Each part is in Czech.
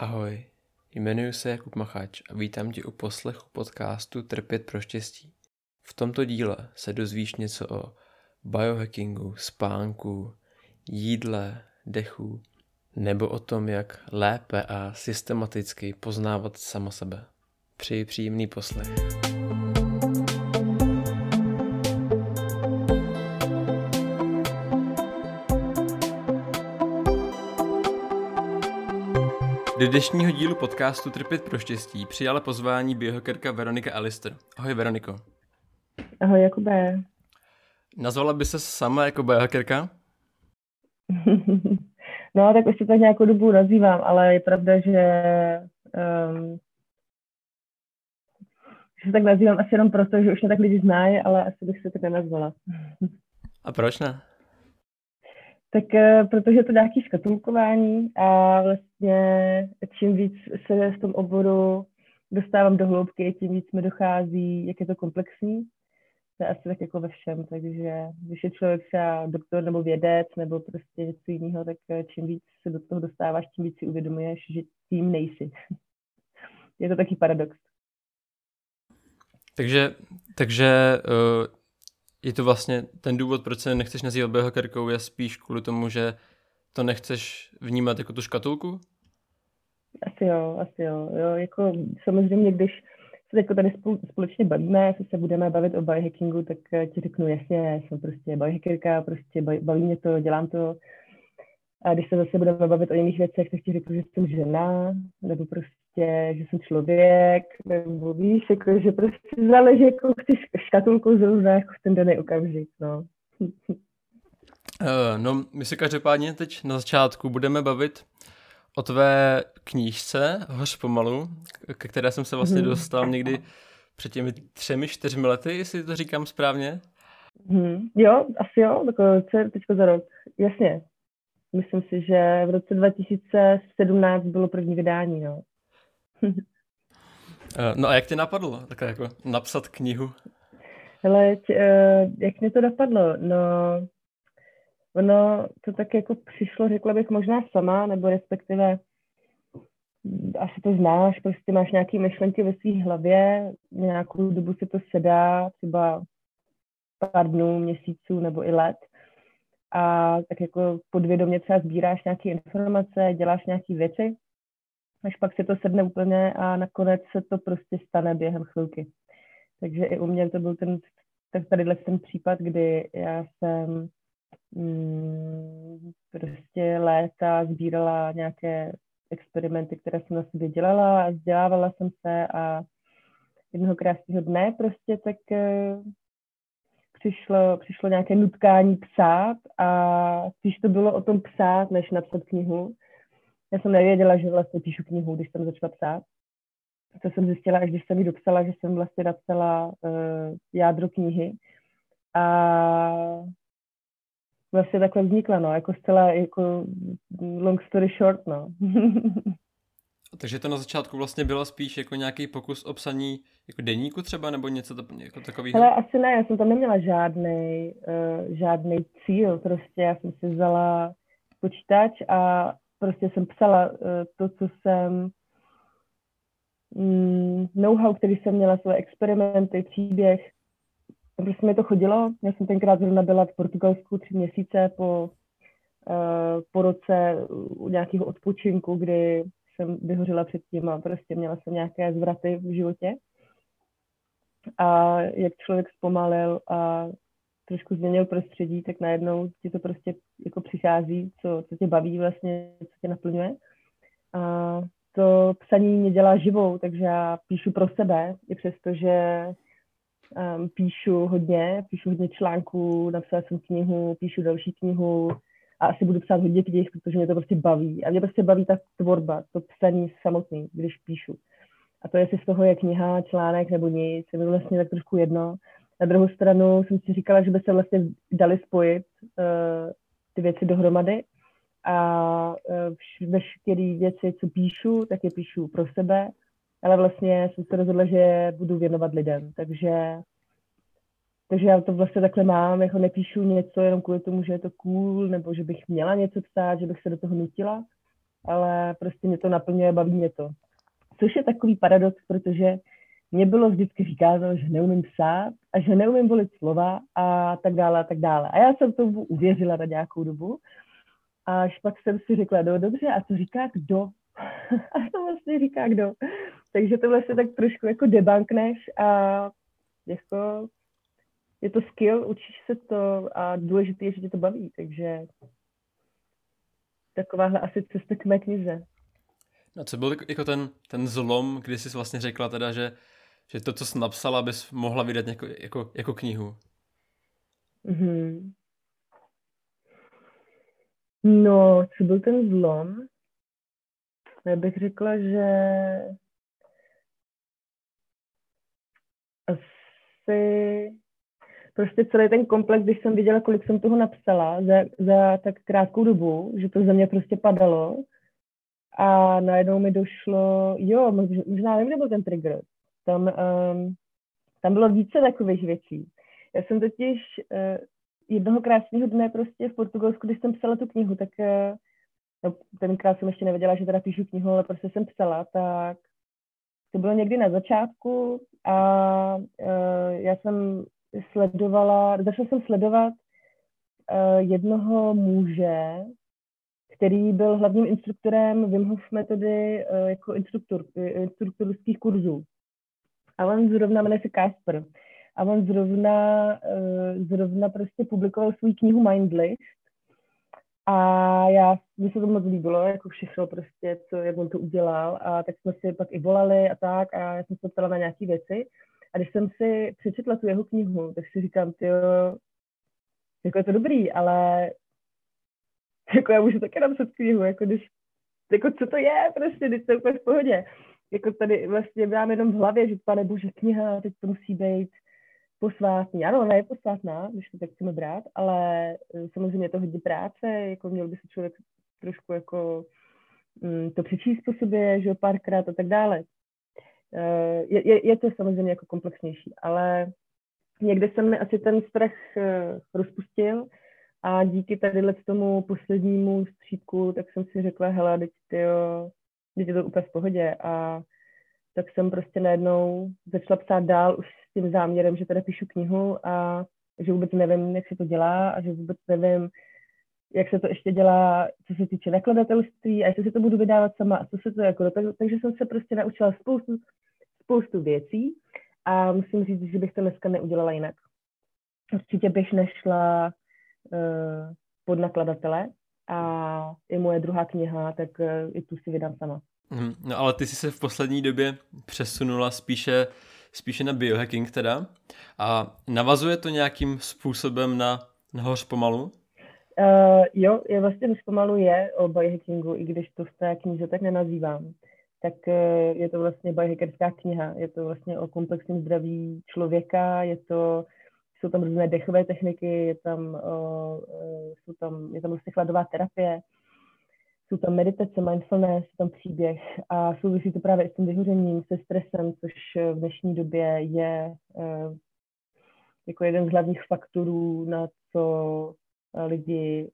Ahoj, jmenuji se Jakub Machač a vítám tě u poslechu podcastu Trpět pro štěstí. V tomto díle se dozvíš něco o biohackingu, spánku, jídle, dechu, nebo o tom, jak lépe a systematicky poznávat sama sebe. Přeji příjemný poslech. Do dnešního dílu podcastu Trpět pro štěstí přijala pozvání biohackerka Veronika Alister. Ahoj Veroniko. Ahoj Jakube. Nazvala by se sama jako biohackerka? no, tak už se tak nějakou dobu nazývám, ale je pravda, že um, že se tak nazývám asi jenom proto, že už mě tak lidi znají, ale asi bych se tak nenazvala. A proč ne? Tak uh, protože to nějaký škatulkování a vlastně čím víc se v tom oboru dostávám do hloubky, tím víc mi dochází, jak je to komplexní. To je asi tak jako ve všem, takže když je člověk třeba doktor nebo vědec nebo prostě něco jiného, tak eh, čím víc se do toho dostáváš, tím víc si uvědomuješ, že tím nejsi. je to taky paradox. Takže, takže uh, je to vlastně ten důvod, proč se nechceš nazývat biohackerkou, je spíš kvůli tomu, že to nechceš vnímat jako tu škatulku? Asi jo, asi jo. jo jako samozřejmě, když se teď tady společně bavíme, jestli se budeme bavit o biohackingu, tak eh, ti řeknu jasně, jsem prostě biohackerka, prostě baví mě to, dělám to. A když se zase budeme bavit o jiných věcech, tak ti řeknu, že jsem žena, nebo prostě, že jsem člověk, nebo víš, jako, že prostě záleží, jako chceš škatulku zrovna jako v ten daný okamžik, no. Uh, no, my se každopádně teď na začátku budeme bavit o tvé knížce Hoř pomalu, ke které jsem se vlastně hmm. dostal někdy před těmi třemi, čtyřmi lety, jestli to říkám správně. Hmm. Jo, asi jo, takové teďko za rok, jasně. Myslím si, že v roce 2017 bylo první vydání, no. No a jak tě napadlo takhle jako napsat knihu? Tě, uh, jak mě to napadlo? No, ono to tak jako přišlo, řekla bych možná sama, nebo respektive asi to znáš, prostě máš nějaké myšlenky ve své hlavě, nějakou dobu se to sedá, třeba pár dnů, měsíců nebo i let. A tak jako podvědomě třeba sbíráš nějaké informace, děláš nějaké věci, až pak se to sedne úplně a nakonec se to prostě stane během chvilky. Takže i u mě to byl ten, tak tadyhle ten případ, kdy já jsem mm, prostě léta sbírala nějaké experimenty, které jsem na sobě dělala a vzdělávala jsem se a jednoho krásného dne prostě tak uh, přišlo, přišlo nějaké nutkání psát a když to bylo o tom psát, než napsat knihu, já jsem nevěděla, že vlastně píšu knihu, když jsem začala psát. To jsem zjistila, až když jsem ji dopsala, že jsem vlastně napsala uh, jádro knihy. A vlastně takhle vznikla, no, jako zcela jako long story short, no. Takže to na začátku vlastně bylo spíš jako nějaký pokus o psaní jako deníku třeba, nebo něco to, jako takového? Ale asi ne, já jsem tam neměla žádný uh, žádný cíl, prostě já jsem si vzala počítač a prostě jsem psala uh, to, co jsem mm, know-how, který jsem měla, své experimenty, příběh, prostě mi to chodilo. Já jsem tenkrát zrovna byla v Portugalsku tři měsíce po, uh, po roce u nějakého odpočinku, kdy jsem vyhořela předtím a prostě měla jsem nějaké zvraty v životě. A jak člověk zpomalil a trošku změnil prostředí, tak najednou ti to prostě jako přichází, co, co tě baví vlastně, co tě naplňuje. A to psaní mě dělá živou, takže já píšu pro sebe, i přesto, že um, píšu hodně, píšu hodně článků, napsala jsem knihu, píšu další knihu a asi budu psát hodně knih, protože mě to prostě baví. A mě prostě baví ta tvorba, to psaní samotný, když píšu. A to jestli z toho je kniha, článek nebo nic, je mi vlastně tak trošku jedno. Na druhou stranu jsem si říkala, že by se vlastně dali spojit uh, ty věci dohromady. A uh, veškeré věci, co píšu, tak je píšu pro sebe. Ale vlastně jsem se rozhodla, že budu věnovat lidem, takže takže já to vlastně takhle mám, jako nepíšu něco jenom kvůli tomu, že je to cool, nebo že bych měla něco psát, že bych se do toho nutila, ale prostě mě to naplňuje, baví mě to. Což je takový paradox, protože mě bylo vždycky říkáno, že neumím psát a že neumím volit slova a tak dále a tak dále. A já jsem tomu uvěřila na nějakou dobu. A až pak jsem si řekla, no dobře, a to říká kdo? a to vlastně říká kdo? Takže to vlastně tak trošku jako debankneš a jako je to skill, učíš se to a důležité je, že tě to baví, takže takováhle asi cesta k mé knize. No co byl jako ten, ten zlom, kdy jsi vlastně řekla teda, že, že to, co jsi napsala, bys mohla vydat jako, jako, jako knihu? Mm-hmm. No, co byl ten zlom? Já bych řekla, že asi prostě celý ten komplex, když jsem viděla, kolik jsem toho napsala za, za tak krátkou dobu, že to ze mě prostě padalo a najednou mi došlo, jo, možná nevím, kde byl ten trigger, tam, um, tam bylo více takových věcí. Já jsem totiž uh, jednoho krásného dne prostě v Portugalsku, když jsem psala tu knihu, tak uh, no, tenkrát jsem ještě nevěděla, že teda píšu knihu, ale prostě jsem psala, tak to bylo někdy na začátku a uh, já jsem sledovala, začala jsem sledovat uh, jednoho muže, který byl hlavním instruktorem Wim Hof metody uh, jako instruktor, instruktorských kurzů. A on zrovna jmenuje se Kasper. A on zrovna, uh, zrovna prostě publikoval svou knihu Mindlist. A já, mi se to moc líbilo, jako všechno prostě, co, jak on to udělal. A tak jsme si pak i volali a tak. A já jsem se ptala na nějaké věci. A když jsem si přečetla tu jeho knihu, tak si říkám, ty jako je to dobrý, ale jako já můžu taky napsat knihu, jako když, jako co to je, prostě, když to úplně v pohodě. Jako tady vlastně mám jenom v hlavě, že pane bože, kniha, teď to musí být posvátný. Ano, ona je posvátná, když to tak chceme brát, ale eh, samozřejmě je to hodně práce, jako měl by se člověk trošku jako mm, to přečíst po sobě, že jo, párkrát a tak dále. Eh, je, je, je to samozřejmě jako komplexnější, ale někde se mi asi ten strach eh, rozpustil a díky tady tomu poslednímu střídku, tak jsem si řekla, hele, teď, tyjo, je to úplně v pohodě a tak jsem prostě najednou začala psát dál už s tím záměrem, že teda píšu knihu a že vůbec nevím, jak se to dělá a že vůbec nevím, jak se to ještě dělá, co se týče nakladatelství a jestli si to budu vydávat sama a co se to jako, tak, takže jsem se prostě naučila spoustu, spoustu věcí a musím říct, že bych to dneska neudělala jinak. Určitě bych nešla uh, pod nakladatele a je moje druhá kniha, tak uh, i tu si vydám sama. Hmm, no ale ty jsi se v poslední době přesunula spíše, spíše na biohacking teda a navazuje to nějakým způsobem na, na hoř pomalu? Uh, jo, je vlastně už pomalu je o biohackingu, i když to v té knize tak nenazývám. Tak uh, je to vlastně biohackerská kniha. Je to vlastně o komplexním zdraví člověka, je to, jsou tam různé dechové techniky, je tam, uh, jsou tam, je tam vlastně chladová terapie, jsou tam meditace, mindfulness, jsou tam příběh a souvisí to právě s tím vyhořením, se stresem, což v dnešní době je uh, jako jeden z hlavních faktorů, na co lidi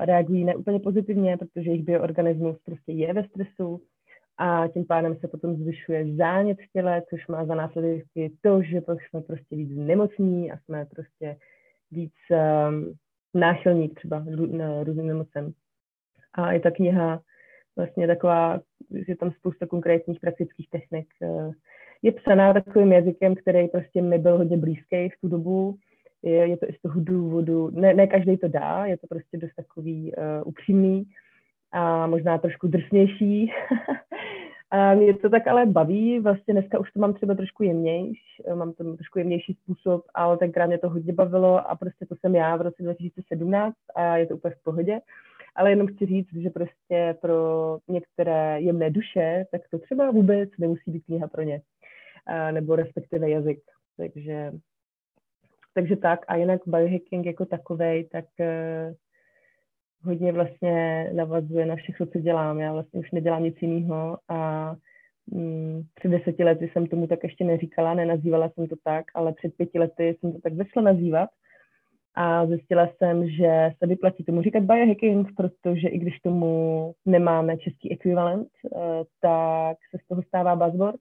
reagují neúplně pozitivně, protože jejich bioorganismus prostě je ve stresu a tím pádem se potom zvyšuje zánět v těle, což má za následky to, že jsme prostě víc nemocní a jsme prostě víc um, náchylní třeba různým nemocem. A i ta kniha vlastně taková, je tam spousta konkrétních praktických technik. Eh, je psaná takovým jazykem, který prostě mi byl hodně blízký v tu dobu je, je to i z toho důvodu, ne, ne každý to dá, je to prostě dost takový uh, upřímný a možná trošku drsnější. a mě to tak ale baví, vlastně dneska už to mám třeba trošku jemnější, mám to trošku jemnější způsob, ale tenkrát mě to hodně bavilo a prostě to jsem já v roce 2017 a je to úplně v pohodě. Ale jenom chci říct, že prostě pro některé jemné duše, tak to třeba vůbec nemusí být kniha pro ně, nebo respektive jazyk. Takže takže tak a jinak biohacking jako takovej, tak uh, hodně vlastně navazuje na všechno, co dělám. Já vlastně už nedělám nic jiného a um, před deseti lety jsem tomu tak ještě neříkala, nenazývala jsem to tak, ale před pěti lety jsem to tak začala nazývat a zjistila jsem, že se vyplatí tomu říkat biohacking, protože i když tomu nemáme český ekvivalent, eh, tak se z toho stává buzzword.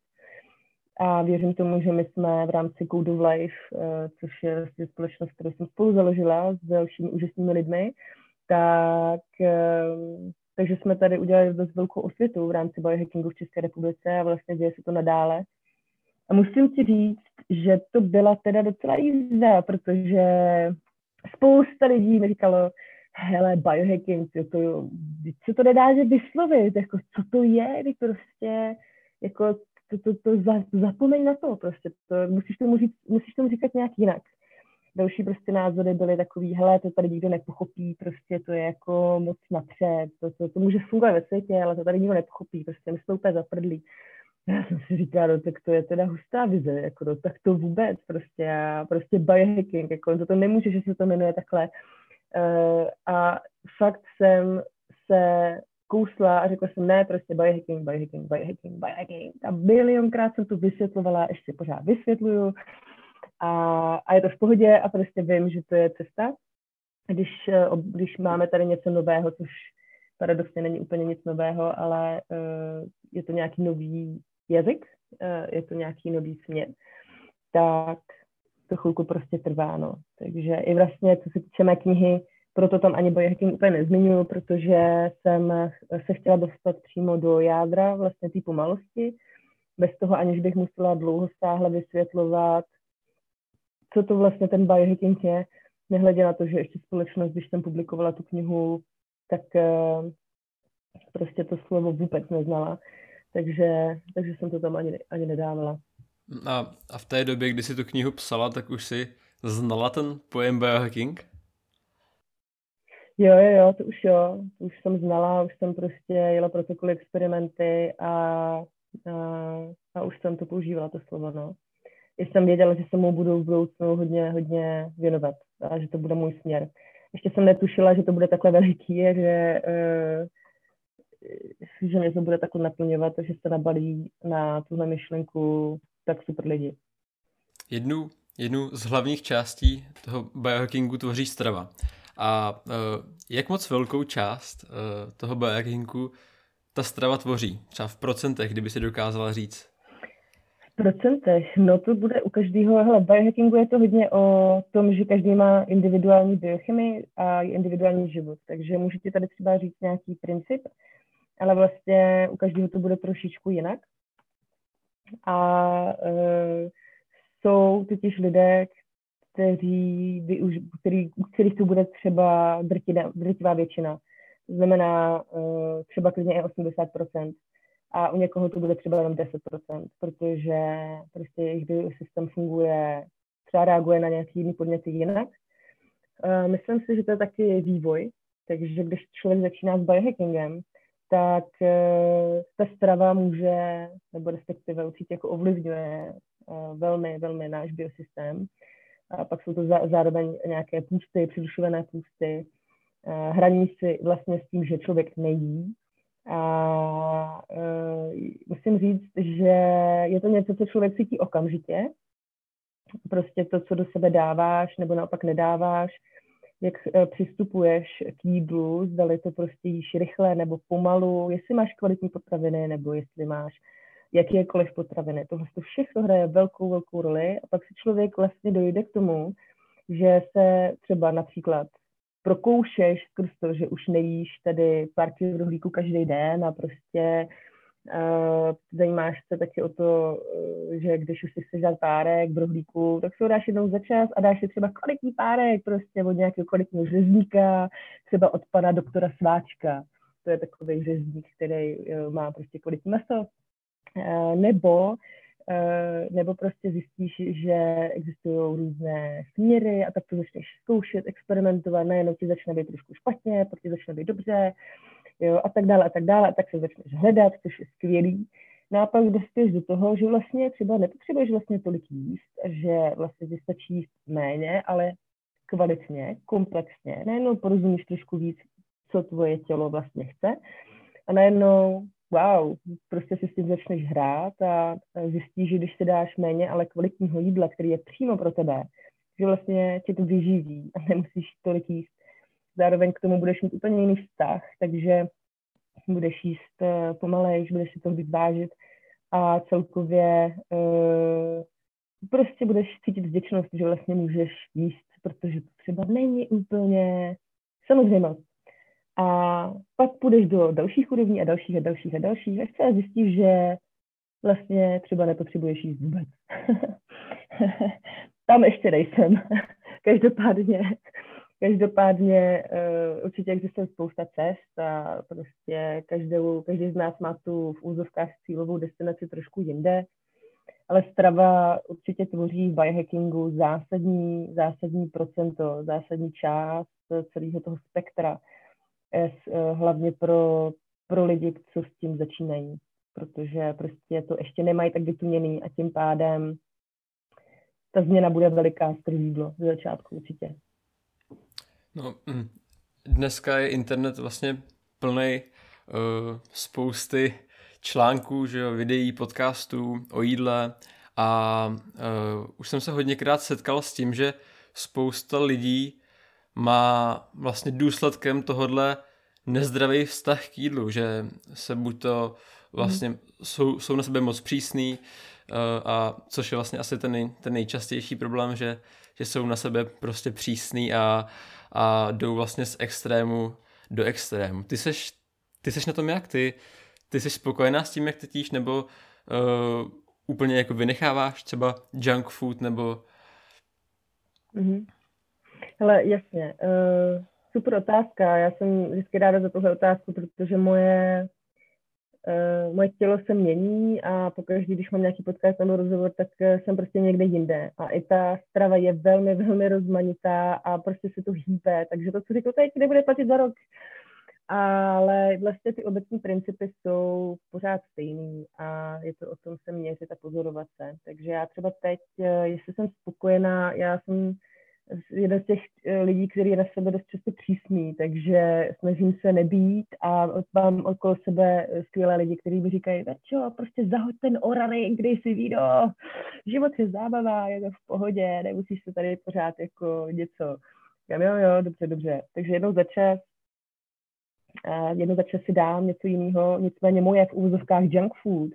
A věřím tomu, že my jsme v rámci Code of Life, eh, což je vlastně společnost, kterou jsem spolu založila s dalšími úžasnými lidmi, tak eh, takže jsme tady udělali dost velkou osvětu v rámci biohackingu v České republice a vlastně děje se to nadále. A musím ti říct, že to byla teda docela jízda, protože spousta lidí mi říkalo, hele, biohacking, to, to, co to nedá, že vyslovit, jako, co to je, když prostě, jako, to, to, to, za, zapomeň na to, prostě, to, musíš, tomu říct, musíš tomu říkat nějak jinak. Další prostě názory byly takový, hele, to tady nikdo nepochopí, prostě to je jako moc napřed, to, to, to může fungovat ve světě, ale to tady nikdo nepochopí, prostě my jsme úplně zaprdlí já jsem si říkala, no, tak to je teda hustá vize, jako no, tak to vůbec prostě, a prostě biohacking, jako to, to nemůže, že se to jmenuje takhle. Uh, a fakt jsem se kousla a řekla jsem, ne, prostě biohacking, biohacking, biohacking, biohacking. A milionkrát jsem to vysvětlovala, ještě pořád vysvětluju. A, a je to v pohodě a prostě vím, že to je cesta. Když, eh, když máme tady něco nového, což paradoxně není úplně nic nového, ale uh, je to nějaký nový jazyk, eh, je to nějaký nový směr, tak to chvilku prostě trvá, no. Takže i vlastně, co se týče mé knihy, proto tam ani biohacking úplně nezmiňuji, protože jsem se chtěla dostat přímo do jádra vlastně té pomalosti, bez toho, aniž bych musela dlouho stáhle vysvětlovat, co to vlastně ten biohacking je, nehledě na to, že ještě společnost, když jsem publikovala tu knihu, tak eh, prostě to slovo vůbec neznala takže, takže jsem to tam ani, ani nedávala. A, a v té době, kdy jsi tu knihu psala, tak už si znala ten pojem biohacking? Jo, jo, jo, to už jo, to už jsem znala, už jsem prostě jela protokoly experimenty a, a, a už jsem to používala, to slovo, no. Jsem věděla, že se mu budu v budoucnu hodně, hodně věnovat a že to bude můj směr. Ještě jsem netušila, že to bude takhle veliký, že uh, že mě to bude takhle naplňovat, že se nabalí na tuhle myšlenku tak super lidi. Jednu, jednu z hlavních částí toho biohackingu tvoří strava. A uh, jak moc velkou část uh, toho biohackingu ta strava tvoří? Třeba v procentech, kdyby si dokázala říct. Procentech? No to bude u každého, hele, biohackingu je to hodně o tom, že každý má individuální biochemii a individuální život. Takže můžete tady třeba říct nějaký princip, ale vlastně u každého to bude trošičku jinak. A uh, jsou totiž lidé, kteří využ, který, u kterých to bude třeba drtivá, drtivá většina. To znamená uh, třeba klidně i 80%. A u někoho to bude třeba jenom 10%, protože prostě jejich systém funguje, třeba reaguje na nějaký jiný podněty jinak. Uh, myslím si, že to je taky vývoj, takže když člověk začíná s biohackingem, tak uh, ta strava může, nebo respektive určitě jako ovlivňuje uh, velmi, velmi náš biosystém. A pak jsou to za, zároveň nějaké půsty, přerušované půsty, hraní si vlastně s tím, že člověk nejí. A uh, musím říct, že je to něco, co člověk cítí okamžitě. Prostě to, co do sebe dáváš, nebo naopak nedáváš, jak eh, přistupuješ k jídlu, zdali to prostě jíš rychle nebo pomalu, jestli máš kvalitní potraviny nebo jestli máš jakékoliv potraviny. Tohle to všechno hraje velkou, velkou roli a pak si člověk vlastně dojde k tomu, že se třeba například prokoušeš skrz to, že už nejíš tady pár rohlíků každý den a prostě Uh, zajímáš se taky o to, uh, že když už si chceš dát párek v rohlíku, tak si ho dáš jednou za čas a dáš si třeba kvalitní párek prostě od nějakého kvalitního řezníka, třeba od pana doktora Sváčka. To je takový řezník, který uh, má prostě kvalitní maso. Uh, nebo nebo prostě zjistíš, že existují různé směry a tak to začneš zkoušet, experimentovat, najednou ti začne být trošku špatně, pak ti začne být dobře, jo, a tak dále a tak dále, a tak se začneš hledat, což je skvělý. No a pak dospěš do toho, že vlastně třeba nepotřebuješ vlastně tolik jíst, že vlastně ti stačí jíst méně, ale kvalitně, komplexně. Najednou porozumíš trošku víc, co tvoje tělo vlastně chce. A najednou, wow, prostě si s tím začneš hrát a zjistíš, že když si dáš méně, ale kvalitního jídla, který je přímo pro tebe, že vlastně tě to vyživí a nemusíš tolik jíst. Zároveň k tomu budeš mít úplně jiný vztah, takže budeš jíst uh, pomalejš, budeš si to víc vážit a celkově uh, prostě budeš cítit vděčnost, že vlastně můžeš jíst, protože to třeba není úplně samozřejmost. A pak půjdeš do dalších úrovní a dalších a dalších a dalších a třeba zjistíš, že vlastně třeba nepotřebuješ jíst vůbec. Tam ještě nejsem. Každopádně, každopádně uh, určitě existuje spousta cest a prostě každou, každý z nás má tu v úzovkách cílovou destinaci trošku jinde, ale strava určitě tvoří v biohackingu zásadní, zásadní procento, zásadní část celého toho spektra, eh, hlavně pro, pro lidi, co s tím začínají protože prostě to ještě nemají tak vytuněný a tím pádem ta změna bude veliká skrz jídlo ze začátku určitě. No, hm, dneska je internet vlastně plný uh, spousty článků, že jo, videí, podcastů o jídle a uh, už jsem se hodněkrát setkal s tím, že spousta lidí má vlastně důsledkem tohodle nezdravý vztah k jídlu, že se buď to vlastně mm. jsou, jsou na sebe moc přísný uh, a což je vlastně asi ten, nej, ten nejčastější problém, že, že jsou na sebe prostě přísný a, a jdou vlastně z extrému do extrému. Ty seš, ty seš na tom jak? Ty, ty jsi spokojená s tím, jak ty tíš, nebo uh, úplně jako vynecháváš třeba junk food, nebo... Mm-hmm. Hele, jasně. Uh, super otázka. Já jsem vždycky ráda za tuhle otázku, protože moje uh, moje tělo se mění a pokaždé, když mám nějaký podcast nebo rozhovor, tak uh, jsem prostě někde jinde. A i ta strava je velmi, velmi rozmanitá a prostě se to hýbe. Takže to, co řekl teď, nebude platit za rok. Ale vlastně ty obecní principy jsou pořád stejný a je to o tom se měřit a pozorovat se. Takže já třeba teď, jestli jsem spokojená, já jsem jeden z těch eh, lidí, který je na sebe dost často přísný, takže snažím se nebýt a mám okolo sebe skvělé lidi, kteří mi říkají, Verčo, prostě zahoď ten orary, když si vído, život je zábava, je to v pohodě, nemusíš se tady pořád jako něco. Já jo, jo, dobře, dobře. Takže jednou za čas, jednou za čas si dám něco jiného, nicméně moje v úvozovkách junk food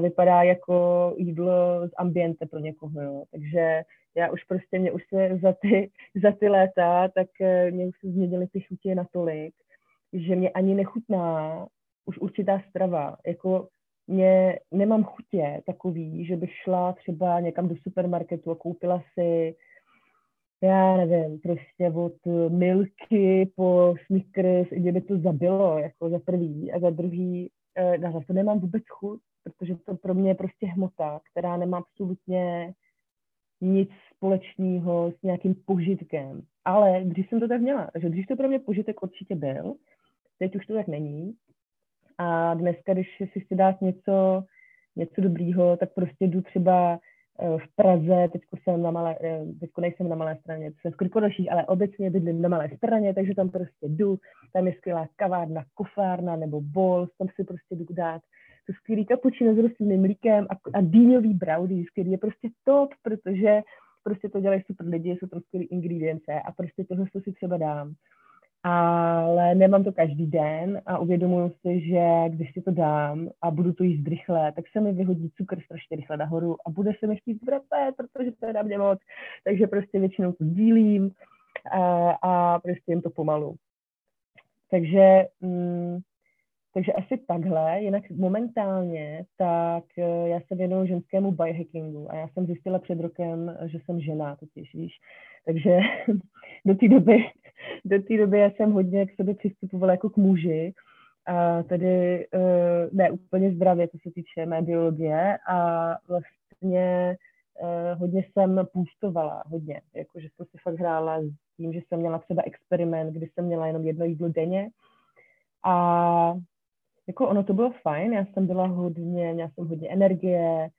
vypadá jako jídlo z ambiente pro někoho, jo. Takže já už prostě, mě už se za ty, za ty léta, tak eh, mě už se změnily ty chutě natolik, že mě ani nechutná už určitá strava. Jako mě nemám chutě takový, že bych šla třeba někam do supermarketu a koupila si já nevím, prostě od milky po Snickers, i kdyby to zabilo, jako za prvý a za druhý, eh, na to nemám vůbec chuť, protože to pro mě je prostě hmota, která nemá absolutně nic společného s nějakým požitkem. Ale když jsem to tak měla, takže když to pro mě požitek určitě byl, teď už to tak není. A dneska, když si si dát něco, něco dobrýho, tak prostě jdu třeba eh, v Praze, teď jsem na malé, eh, teďko nejsem na malé straně, jsem v další, ale obecně bydlím na malé straně, takže tam prostě jdu, tam je skvělá kavárna, kofárna nebo bol, tam si prostě jdu dát to skvělý kapučino s rostlinným mlíkem a, a dýňový brownies, který je prostě top, protože prostě to dělají super lidi, jsou tam skvělý ingredience a prostě tohle si třeba dám. Ale nemám to každý den a uvědomuji si, že když si to dám a budu to jíst rychle, tak se mi vyhodí cukr strašně rychle nahoru a bude se mi chtít vracet, protože to je na mě moc. Takže prostě většinou to dílím a, a prostě jim to pomalu. Takže mm, takže asi takhle, jinak momentálně, tak eh, já se věnuju ženskému biohackingu a já jsem zjistila před rokem, že jsem žena totiž, víš. Takže do té doby, do té doby já jsem hodně k sobě přistupovala jako k muži, a tedy eh, ne úplně zdravě, co se týče mé biologie a vlastně eh, hodně jsem půstovala, hodně, jakože jsem si fakt hrála s tím, že jsem měla třeba experiment, kdy jsem měla jenom jedno jídlo denně a jako ono to bylo fajn, já jsem byla hodně, měla jsem hodně energie,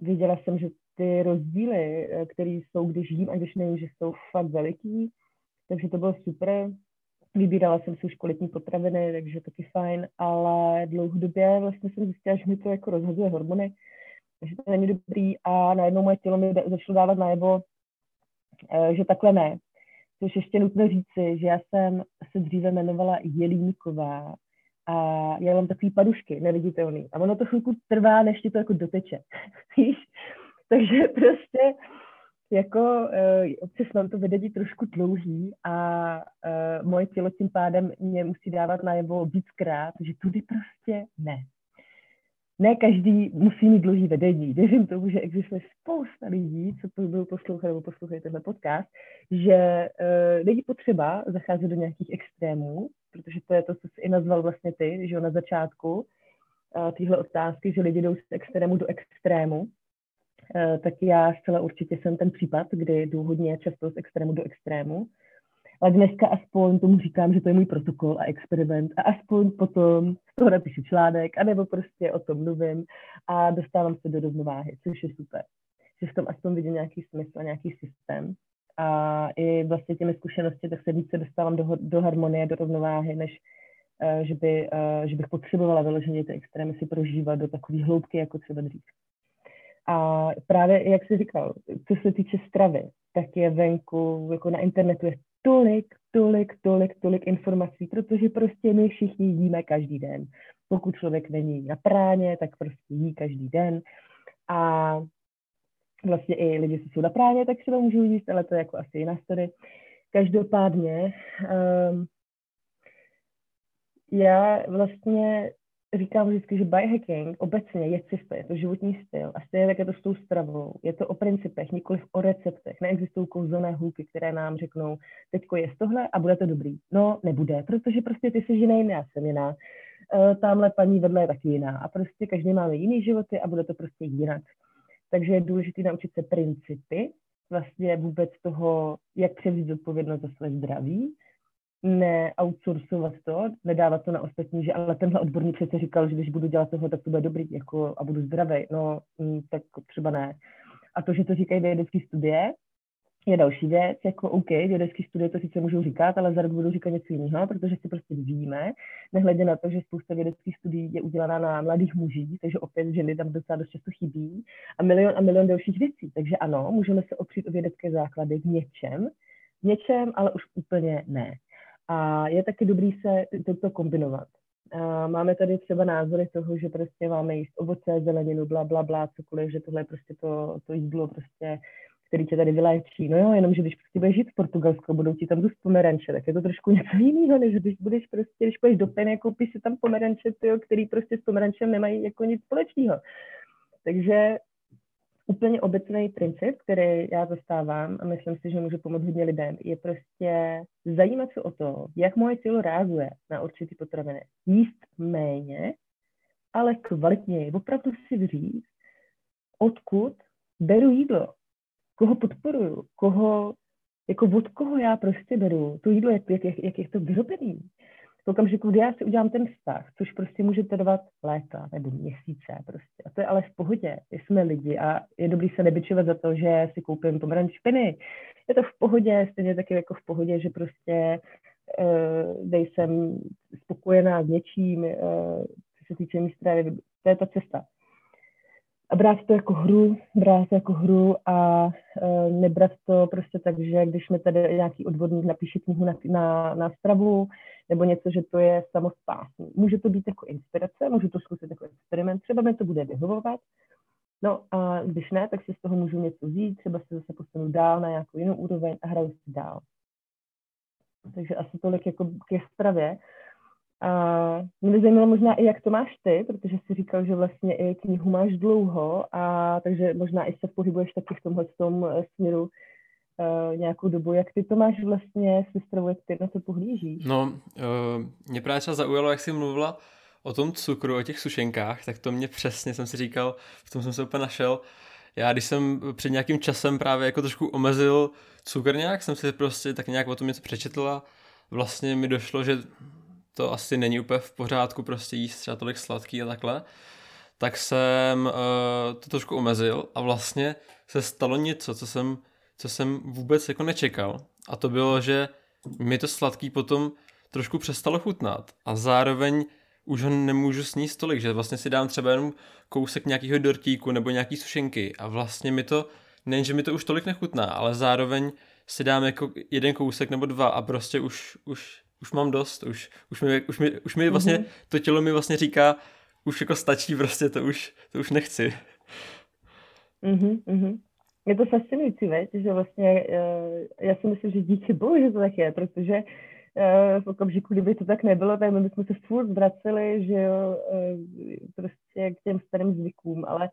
věděla jsem, že ty rozdíly, eh, které jsou, když jím a když nejím, že jsou fakt veliký, takže to bylo super. Vybírala jsem si už kvalitní potraviny, takže taky fajn, ale dlouhodobě vlastně jsem zjistila, že mi to jako rozhazuje hormony, takže to není dobrý a najednou moje tělo mi začalo dávat najevo, že takhle ne. Což ještě nutno říci, že já jsem se dříve jmenovala Jelínková a já mám takový padušky neviditelný. A ono to chvilku trvá, než ti to jako doteče. Takže prostě jako uh, občas mám to vedení trošku dlouhý a uh, moje tělo tím pádem mě musí dávat najevo víckrát, že tudy prostě ne. Ne každý musí mít dlouhý vedení. Věřím tomu, že existuje spousta lidí, co budou poslouchat nebo poslouchají tenhle podcast, že uh, není potřeba zacházet do nějakých extrémů, protože to je to, co jsi i nazval vlastně ty, že na začátku téhle otázky, že lidi jdou z extrému do extrému Eh, tak já zcela určitě jsem ten případ, kdy jdu hodně často z extrému do extrému. Ale dneska aspoň tomu říkám, že to je můj protokol a experiment a aspoň potom z toho napíšu článek, anebo prostě o tom mluvím a dostávám se do rovnováhy, což je super. Že v tom aspoň vidím nějaký smysl a nějaký systém. A i vlastně těmi zkušenosti, tak se více dostávám do, do harmonie, do rovnováhy, než uh, že, by, uh, že bych potřebovala vyloženě ty extrémy si prožívat do takové hloubky, jako třeba dřív. A právě, jak jsi říkal, co se týče stravy, tak je venku, jako na internetu je tolik, tolik, tolik, tolik informací, protože prostě my všichni jíme každý den. Pokud člověk není na práně, tak prostě jí každý den. A vlastně i lidi, co jsou na práně, tak třeba můžou jíst, ale to je jako asi jiná story. Každopádně um, já vlastně říkám vždycky, že biohacking obecně je cesta, je to životní styl a stejně tak je to s tou stravou. Je to o principech, nikoli o receptech. Neexistují kouzelné hůlky, které nám řeknou, teďko je tohle a bude to dobrý. No, nebude, protože prostě ty jsi jiný, já jsem jiná. E, tamhle paní vedle je taky jiná. A prostě každý máme jiný životy a bude to prostě jinak. Takže je důležité naučit se principy, vlastně vůbec toho, jak převzít odpovědnost za své zdraví, neoutsourcovat to, nedávat to na ostatní, že ale tenhle odborník přece říkal, že když budu dělat tohle, tak to bude dobrý jako, a budu zdravý. No, mm, tak třeba ne. A to, že to říkají vědecké studie, je další věc, jako OK, vědecké studie to sice můžou říkat, ale za rok budou říkat něco jiného, protože si prostě vyvíjíme, nehledě na to, že spousta vědeckých studií je udělaná na mladých mužích, takže opět ženy tam docela dost často chybí a milion a milion dalších věcí. Takže ano, můžeme se opřít o vědecké základy v něčem, v něčem, ale už úplně ne. A je taky dobrý se toto kombinovat. A máme tady třeba názory toho, že prostě máme jíst ovoce, zeleninu, bla, bla, bla, cokoliv, že tohle je prostě to, to jídlo, prostě, který tě tady vyléčí. No jo, jenom, že když prostě budeš žít v Portugalsku, budou ti tam dost pomeranče, tak je to trošku něco jiného, než když budeš prostě, když půjdeš do Peny, koupíš si tam pomeranče, tyjo, který prostě s pomerančem nemají jako nic společného. Takže úplně obecný princip, který já zastávám a myslím si, že může pomoct hodně lidem, je prostě zajímat se o to, jak moje tělo reaguje na určitý potraviny. Jíst méně, ale kvalitněji. Opravdu si říct, odkud beru jídlo, koho podporuju, koho, jako od koho já prostě beru to jídlo, jak, jak, jak je to vyrobený v okamžiku, kdy já si udělám ten vztah, což prostě může trvat léta nebo měsíce prostě. A to je ale v pohodě. Jsme lidi a je dobrý se nebyčovat za to, že si koupím pomeranč špiny. Je to v pohodě, stejně taky jako v pohodě, že prostě uh, dej jsem spokojená s něčím, uh, co se týče mý stravy. To je ta cesta a brát to jako hru, brát to jako hru a e, nebrat to prostě tak, že když mi tady nějaký odborník napíše knihu na, na, na stravu nebo něco, že to je samospásný. Může to být jako inspirace, můžu to zkusit jako experiment, třeba mi to bude vyhovovat, no a když ne, tak si z toho můžu něco vzít, třeba se zase posunu dál na nějakou jinou úroveň a hraju si dál. Takže asi tolik jako ke stravě. A mě by zajímalo možná i, jak to máš ty, protože jsi říkal, že vlastně i knihu máš dlouho, a takže možná i se pohybuješ taky v tomhle tom eh, směru uh, nějakou dobu. Jak ty to máš vlastně se stravou, jak ty na to pohlížíš? No, uh, mě právě třeba zaujalo, jak jsi mluvila o tom cukru, o těch sušenkách, tak to mě přesně jsem si říkal, v tom jsem se úplně našel. Já když jsem před nějakým časem právě jako trošku omezil cukr nějak, jsem si prostě tak nějak o tom něco přečetla, vlastně mi došlo, že to asi není úplně v pořádku prostě jíst třeba tolik sladký a takhle, tak jsem uh, to trošku omezil a vlastně se stalo něco, co jsem, co jsem vůbec jako nečekal. A to bylo, že mi to sladký potom trošku přestalo chutnat a zároveň už ho nemůžu sníst tolik, že vlastně si dám třeba jenom kousek nějakého dortíku nebo nějaký sušenky a vlastně mi to nejen, že mi to už tolik nechutná, ale zároveň si dám jako jeden kousek nebo dva a prostě už, už, už mám dost, už, už, mi, už, mi, už mi vlastně, mm-hmm. to tělo mi vlastně říká, už jako stačí prostě, to už, to už nechci. Mm-hmm, mm-hmm. Je to fascinující, veď, že vlastně uh, já si myslím, že díky bohu, že to tak je, protože uh, v okamžiku, kdyby to tak nebylo, tak my bychom se furt vraceli, že jo, uh, prostě k těm starým zvykům, ale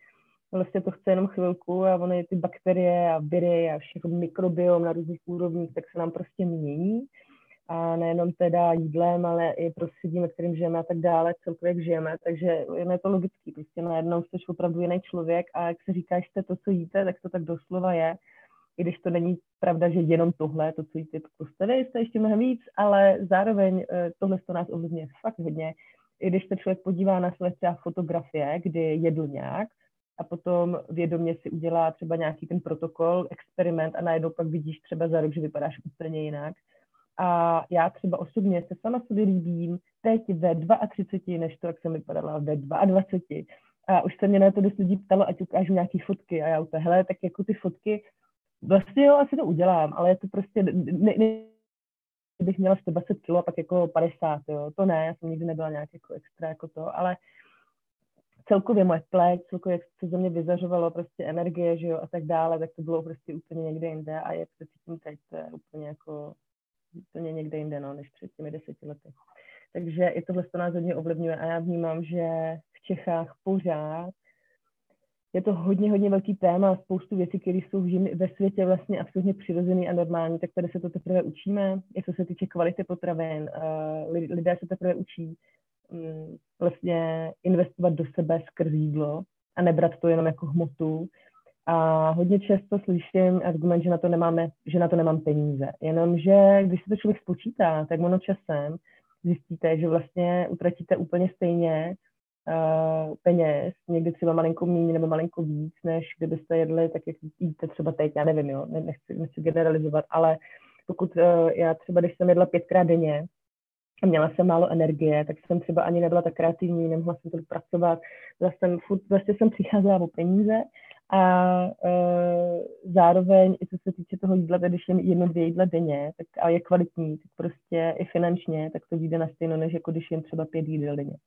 vlastně to chce jenom chvilku a ono je ty bakterie a viry a všechno mikrobiom na různých úrovních, tak se nám prostě mění a nejenom teda jídlem, ale i prostředím, ve kterým žijeme a tak dále, celkově jak žijeme, takže je to logický, prostě najednou jsi opravdu jiný člověk a jak se říká, že to, co jíte, tak to tak doslova je, i když to není pravda, že jenom tohle, to, co jíte, to jste vy, jste ještě mnohem víc, ale zároveň eh, tohle to nás ovlivňuje fakt hodně. I když se člověk podívá na své třeba fotografie, kdy jedl nějak, a potom vědomě si udělá třeba nějaký ten protokol, experiment a najednou pak vidíš třeba za rok, že vypadáš úplně jinak, a já třeba osobně se sama sobě líbím teď ve 32, než to, jak jsem vypadala ve 22. A už se mě na to dost lidí ptalo, ať ukážu nějaký fotky. A já úplně, hele, tak jako ty fotky, vlastně jo, asi to udělám, ale je to prostě, ne, ne, bych měla 120 kg a pak jako 50, jo. To ne, já jsem nikdy nebyla nějak jako extra jako to, ale celkově moje pleť, celkově jak se ze mě vyzařovalo prostě energie, že jo, a tak dále, tak to bylo prostě úplně někde jinde a jak se cítím teď, to je úplně jako úplně někde jinde, no, než před těmi deseti lety. Takže i tohle to nás hodně ovlivňuje a já vnímám, že v Čechách pořád je to hodně, hodně velký téma, spoustu věcí, které jsou ve světě vlastně absolutně přirozený a normální, tak tady se to teprve učíme. I co se týče kvality potravin, lidé se teprve učí mm, vlastně investovat do sebe skrz jídlo a nebrat to jenom jako hmotu, a hodně často slyším argument, že na to nemáme, že na to nemám peníze. Jenomže když se to člověk spočítá, tak ono časem zjistíte, že vlastně utratíte úplně stejně uh, peněz, někdy třeba malinko méně nebo malinko víc, než kdybyste jedli tak, jak jíte třeba teď, já nevím, jo, nechci, nechci generalizovat, ale pokud uh, já třeba, když jsem jedla pětkrát denně, a měla jsem málo energie, tak jsem třeba ani nebyla tak kreativní, nemohla jsem tolik pracovat, vlastně jsem, furt, vlastně jsem přicházela o peníze a uh, zároveň, i co se týče toho jídla, když je jedno, dvě jídla denně, tak a je kvalitní, tak prostě i finančně, tak to vyjde na stejno, než jako když jen třeba pět jídel denně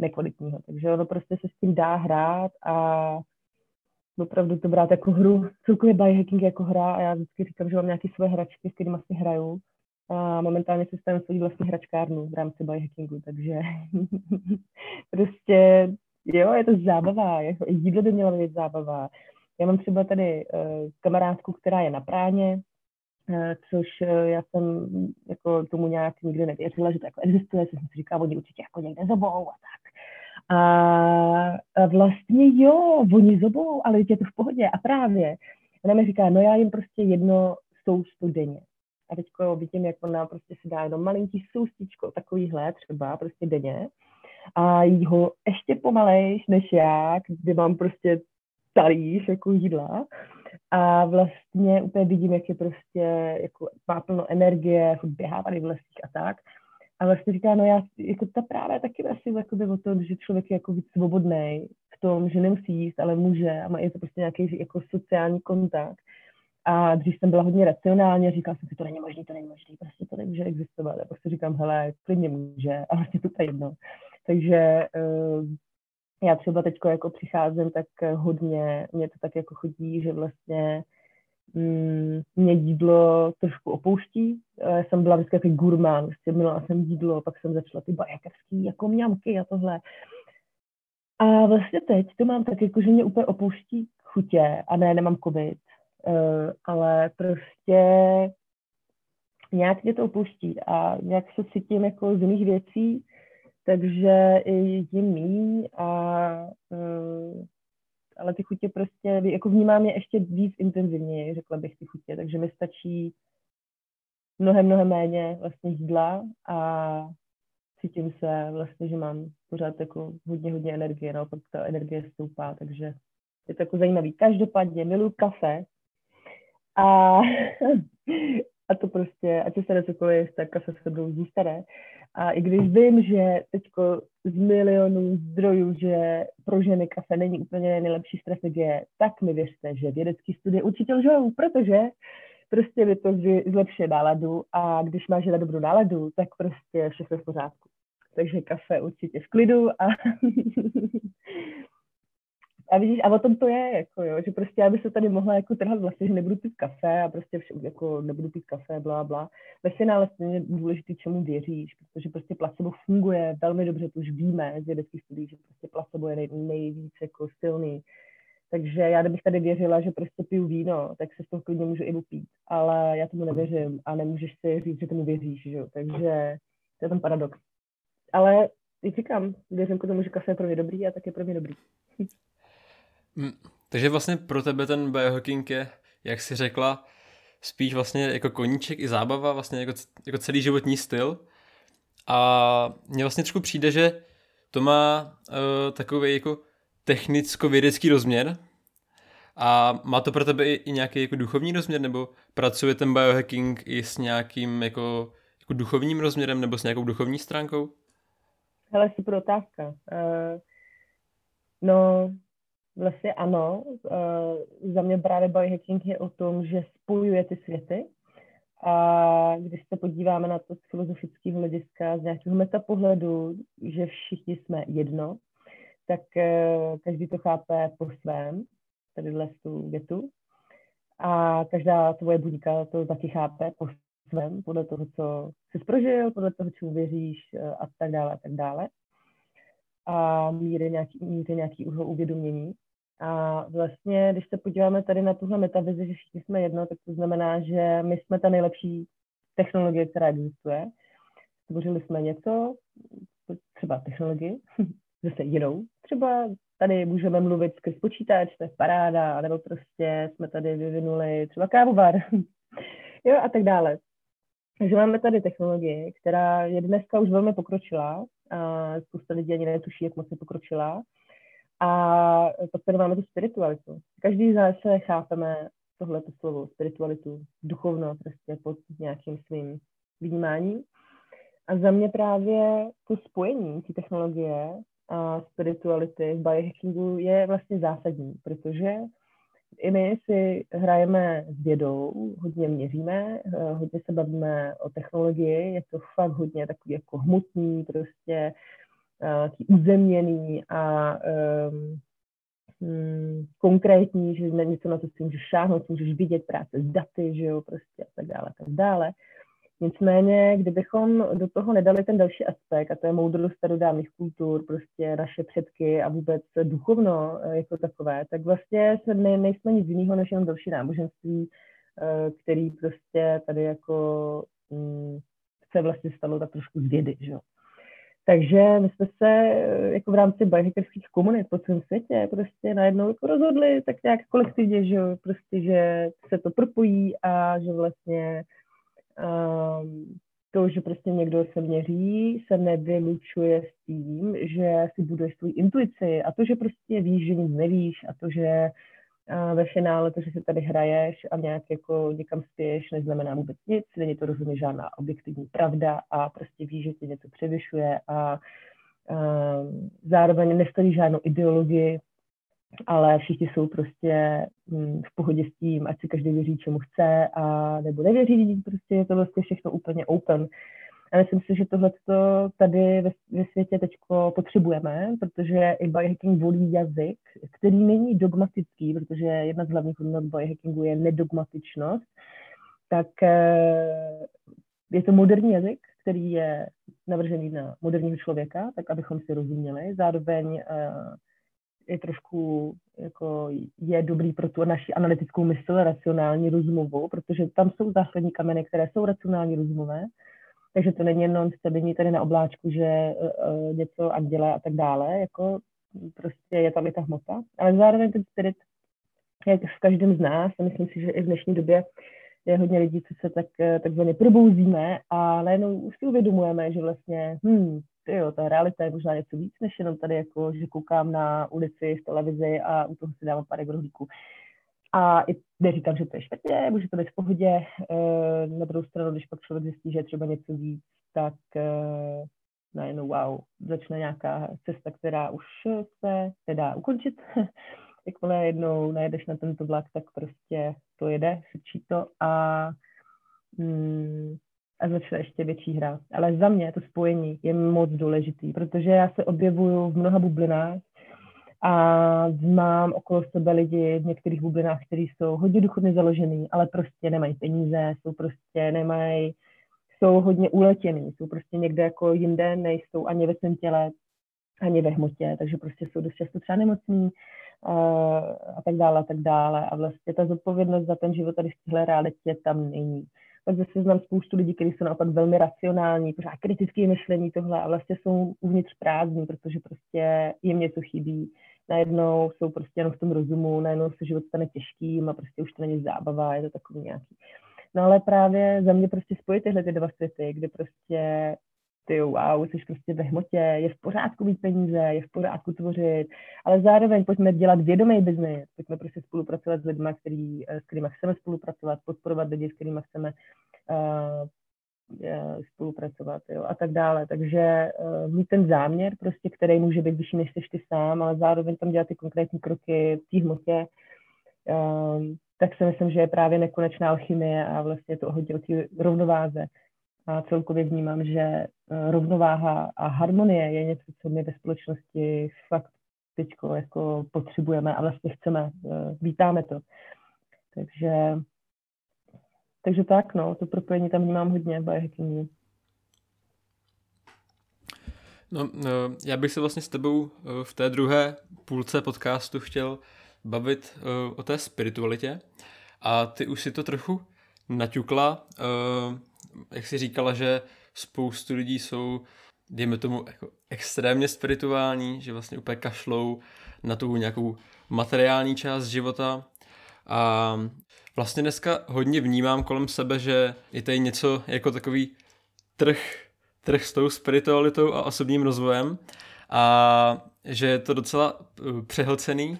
nekvalitního. Takže ono prostě se s tím dá hrát a opravdu to brát jako hru. Celkově biohacking jako hra a já vždycky říkám, že mám nějaké své hračky, s kterými asi hraju. A momentálně si stavím svou vlastní hračkárnu v rámci biohackingu, takže prostě Jo, je to zábava, jako jídlo by mělo být zábava. Já mám třeba tady uh, kamarádku, která je na práně, uh, což uh, já jsem jako tomu nějak nikdy nevěřila, že to jako existuje, jsem si říkala, oni určitě jako někde zobou a tak. A, a vlastně jo, oni zobou, ale je to v pohodě. A právě ona mi říká, no já jim prostě jedno soustu denně. A teď vidím, jak ona prostě si dá jenom malinký soustičko, takovýhle třeba prostě denně a jí ho ještě pomalejš než já, kdy mám prostě talíř jako jídla a vlastně úplně vidím, jak je prostě, jako má plno energie, běhá tady v lesích a tak. A vlastně říká, no já, jako ta právě taky asi jako o tom, že člověk je jako víc svobodný v tom, že nemusí jíst, ale může a má je to prostě nějaký jako sociální kontakt. A dřív jsem byla hodně racionálně, říkala jsem si, to není možné, to není možné, prostě to nemůže existovat. A prostě říkám, hele, klidně může, a vlastně to je jedno. Takže eh, já třeba teď jako přicházím, tak hodně, mě to tak jako chodí, že vlastně mm, mě jídlo trošku opouští. Já jsem byla vždycky takový gurmán, vlastně měla jsem jídlo, pak jsem začala ty bajakerský jako mňamky a tohle. A vlastně teď to mám tak jako, že mě úplně opouští chutě a ne, nemám covid, ale prostě nějak mě to opouští a nějak se cítím jako z jiných věcí, takže i jim míň a uh, ale ty chutě prostě, jako vnímám je ještě víc intenzivněji, řekla bych ty chutě, takže mi stačí mnohem, mnohem méně vlastně jídla a cítím se vlastně, že mám pořád jako hodně, hodně energie, no, pak ta energie stoupá, takže je to jako zajímavý. Každopádně miluji kafe a, a to prostě, ať se cokoliv, tak kafe se budou zůstane. A i když vím, že teďko z milionů zdrojů, že pro ženy kafe není úplně nejlepší strategie, tak mi věřte, že vědecký studie určitě lžou, protože prostě by to zlepšuje náladu a když máš na dobrou náladu, tak prostě všechno v pořádku. Takže kafe určitě v klidu a A vidíš, a o tom to je, jako jo, že prostě já bych se tady mohla jako trhat vlastně, že nebudu pít kafe a prostě vše, jako nebudu pít kafe, bla, bla. Ve finále stejně důležitý, čemu věříš, protože prostě placebo funguje velmi dobře, to už víme z vědeckých studií, že prostě placebo je nej, nejvíc jako silný. Takže já kdybych tady věřila, že prostě piju víno, tak se z toho klidně můžu i upít, ale já tomu nevěřím a nemůžeš si říct, že tomu věříš, že jo, takže to je ten paradox. Ale říkám, věřím k tomu, že kafe je pro mě dobrý a tak je pro mě dobrý. Mm, takže vlastně pro tebe ten biohacking je, jak jsi řekla, spíš vlastně jako koníček i zábava, vlastně jako, jako celý životní styl. A mně vlastně trošku přijde, že to má uh, takový jako technicko-vědecký rozměr a má to pro tebe i, i nějaký jako duchovní rozměr, nebo pracuje ten biohacking i s nějakým jako, jako duchovním rozměrem nebo s nějakou duchovní stránkou? Hele, super otázka. Uh, no, Vlastně ano, uh, za mě právě biohacking je o tom, že spojuje ty světy a když se podíváme na to z filozofického hlediska, z nějakého metapohledu, že všichni jsme jedno, tak uh, každý to chápe po svém, tadyhle tu větu. A každá tvoje buňka to taky chápe po svém, podle toho, co jsi prožil, podle toho, čemu věříš uh, a tak dále a tak dále. A míry nějaký, míry nějaký uvědomění. A vlastně, když se podíváme tady na tuhle metavizi, že všichni jsme jedno, tak to znamená, že my jsme ta nejlepší technologie, která existuje. Stvořili jsme něco, třeba technologii, zase jinou. Třeba tady můžeme mluvit skrz počítač, to je paráda, nebo prostě jsme tady vyvinuli třeba kávovar, jo, a tak dále. Takže máme tady technologii, která je dneska už velmi pokročilá, a spousta lidí ani netuší, jak moc je pokročilá. A máme tu spiritualitu. Každý z nás chápeme tohle slovo, spiritualitu, duchovno, prostě pod nějakým svým vnímáním. A za mě právě to spojení té technologie a spirituality v biohackingu je vlastně zásadní, protože i my si hrajeme s vědou, hodně měříme, hodně se bavíme o technologii, je to fakt hodně takový jako hmotný, prostě uh, uzemněný a um, konkrétní, že něco na to si můžeš šáhnout, můžeš vidět práce s daty, že jo, prostě a tak dále, a tak dále. Nicméně, kdybychom do toho nedali ten další aspekt, a to je moudrost starodávných kultur, prostě naše předky a vůbec duchovno eh, jako takové, tak vlastně jsme, ne, nejsme nic jiného než jenom další náboženství, eh, který prostě tady jako um, se vlastně stalo tak trošku z vědy, že jo. Takže my jsme se eh, jako v rámci biohackerských komunit po celém světě prostě najednou jako rozhodli tak nějak kolektivně, že prostě, že se to propojí a že vlastně um, to, že prostě někdo se měří, se nevylučuje s tím, že si buduje svou intuici. A to, že prostě víš, že nic nevíš a to, že a ve finále to, že si tady hraješ a nějak jako někam spěješ, neznamená vůbec nic, není to rozhodně žádná objektivní pravda a prostě víš, že tě něco převyšuje a, a zároveň nestojí žádnou ideologii, ale všichni jsou prostě hm, v pohodě s tím, ať si každý věří, čemu chce a nebo nevěří, prostě je to vlastně všechno úplně open. A myslím si, že tohle tady ve, ve světě teď potřebujeme, protože i biohacking volí jazyk, který není dogmatický, protože jedna z hlavních hodnot biohackingu je nedogmatičnost, tak eh, je to moderní jazyk, který je navržený na moderního člověka, tak abychom si rozuměli. Zároveň eh, je trošku jako je dobrý pro tu naši analytickou mysl, racionální, rozumovou, protože tam jsou základní kameny, které jsou racionální, rozumové, takže to není jenom stabilní tady na obláčku, že uh, něco dělá a tak dále, jako prostě je tam i ta hmota, ale zároveň ten spirit je v každém z nás a myslím si, že i v dnešní době je hodně lidí, co se tak, e, takzvaně probouzíme a najednou už si uvědomujeme, že vlastně, hm, jo, ta realita je možná něco víc, než jenom tady jako, že koukám na ulici v televizi a u toho si dávám pár rohlíků. A i neříkám, že to je špatně, může to být v pohodě. Eh, na druhou stranu, když pak člověk zjistí, že je třeba něco víc, tak uh, najednou wow, začne nějaká cesta, která už se nedá ukončit. Jakmile jednou najedeš na tento vlak, tak prostě to jede, sečí to a, mm, a začne ještě větší hra. Ale za mě to spojení je moc důležitý, protože já se objevuju v mnoha bublinách a mám okolo sebe lidi v některých bublinách, kteří jsou hodně duchovně založený, ale prostě nemají peníze, jsou prostě nemají, jsou hodně uletěný, jsou prostě někde jako jinde, nejsou ani ve svém těle, ani ve hmotě, takže prostě jsou dost často třeba nemocní a, a tak dále a tak dále. A vlastně ta zodpovědnost za ten život tady v téhle realitě tam není. Pak zase znám spoustu lidí, kteří jsou naopak velmi racionální, pořád kritické myšlení tohle a vlastně jsou uvnitř prázdní, protože prostě jim něco chybí najednou jsou prostě jenom v tom rozumu, najednou se život stane těžkým a prostě už to není zábava, je to takový nějaký. No ale právě za mě prostě spojit tyhle ty dva světy, kde prostě ty wow, jsi prostě ve hmotě, je v pořádku mít peníze, je v pořádku tvořit, ale zároveň pojďme dělat vědomý biznis, pojďme prostě spolupracovat s lidmi, který, s kterými chceme spolupracovat, podporovat lidi, s kterými chceme uh, spolupracovat jo, a tak dále. Takže uh, mít ten záměr, prostě, který může být vyšší než ty sám, ale zároveň tam dělat ty konkrétní kroky v té hmotě, uh, tak si myslím, že je právě nekonečná alchymie a vlastně to hodně o té rovnováze. A celkově vnímám, že uh, rovnováha a harmonie je něco, co my ve společnosti fakt teď jako potřebujeme a vlastně chceme, vítáme to. Takže takže tak, no, to propojení tam vnímám hodně biohackingu. No, no, já bych se vlastně s tebou eh, v té druhé půlce podcastu chtěl bavit eh, o té spiritualitě a ty už si to trochu naťukla, jak jsi říkala, že spoustu lidí jsou, dejme tomu, jako extrémně spirituální, že vlastně úplně kašlou na tu nějakou materiální část života a vlastně dneska hodně vnímám kolem sebe, že je tady něco jako takový trh, trh s tou spiritualitou a osobním rozvojem a že je to docela uh, přehlcený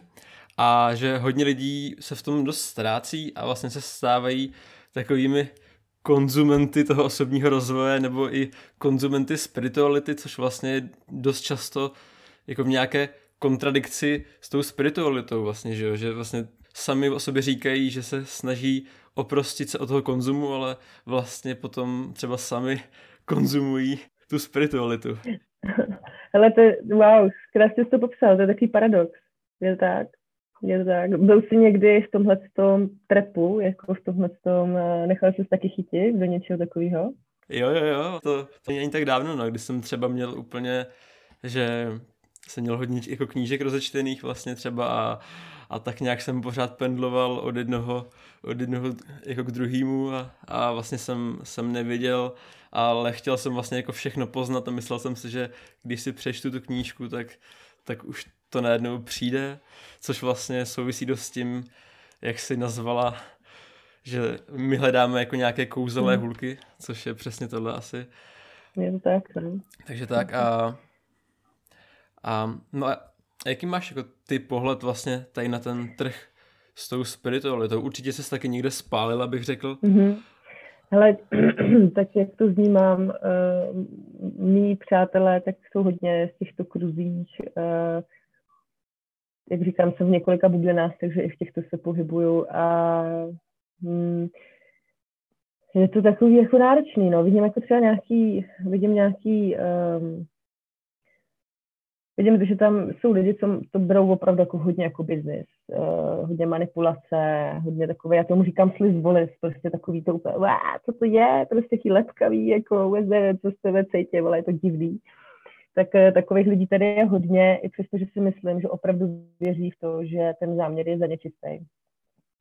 a že hodně lidí se v tom dost ztrácí a vlastně se stávají takovými konzumenty toho osobního rozvoje nebo i konzumenty spirituality, což vlastně je dost často jako v nějaké kontradikci s tou spiritualitou vlastně, že, že vlastně sami o sobě říkají, že se snaží oprostit se od toho konzumu, ale vlastně potom třeba sami konzumují tu spiritualitu. Ale to, wow, krásně jsi to popsal, to je takový paradox. Je to tak? Je to tak. Byl jsi někdy v tomhle tom trepu, jako v tomhle tom, eh, nechal jsi taky chytit do něčeho takového? Jo, jo, jo, to, to není tak dávno, no, když jsem třeba měl úplně, že jsem měl hodně jako knížek rozečtených vlastně třeba a, a tak nějak jsem pořád pendloval od jednoho, od jednoho jako k druhému a, a vlastně jsem, jsem nevěděl, ale chtěl jsem vlastně jako všechno poznat a myslel jsem si, že když si přečtu tu knížku, tak, tak už to najednou přijde, což vlastně souvisí dost s tím, jak si nazvala, že my hledáme jako nějaké kouzelné hmm. hulky, což je přesně tohle asi. Je to tak, ne? No. Takže tak a, a no a jaký máš jako ty pohled vlastně tady na ten trh s tou spiritualitou? Určitě se taky někde spálila, bych řekl. Mm-hmm. Hele, tak jak to vnímám, uh, mý přátelé tak jsou hodně z těchto kruzích, uh, jak říkám, jsem v několika bublinách, takže i v těchto se pohybuju a hmm, je to takový jako náročný, no. Vidím jako třeba nějaký, vidím nějaký um, vidím, že tam jsou lidi, co to berou opravdu jako hodně jako biznis, uh, hodně manipulace, hodně takové, já tomu říkám sliz volis, prostě takový to úplně, co to je, prostě taký lepkavý, jako vůbec co jste ve cejtě, ale je to divný. Tak uh, takových lidí tady je hodně, i přesto, že si myslím, že opravdu věří v to, že ten záměr je za.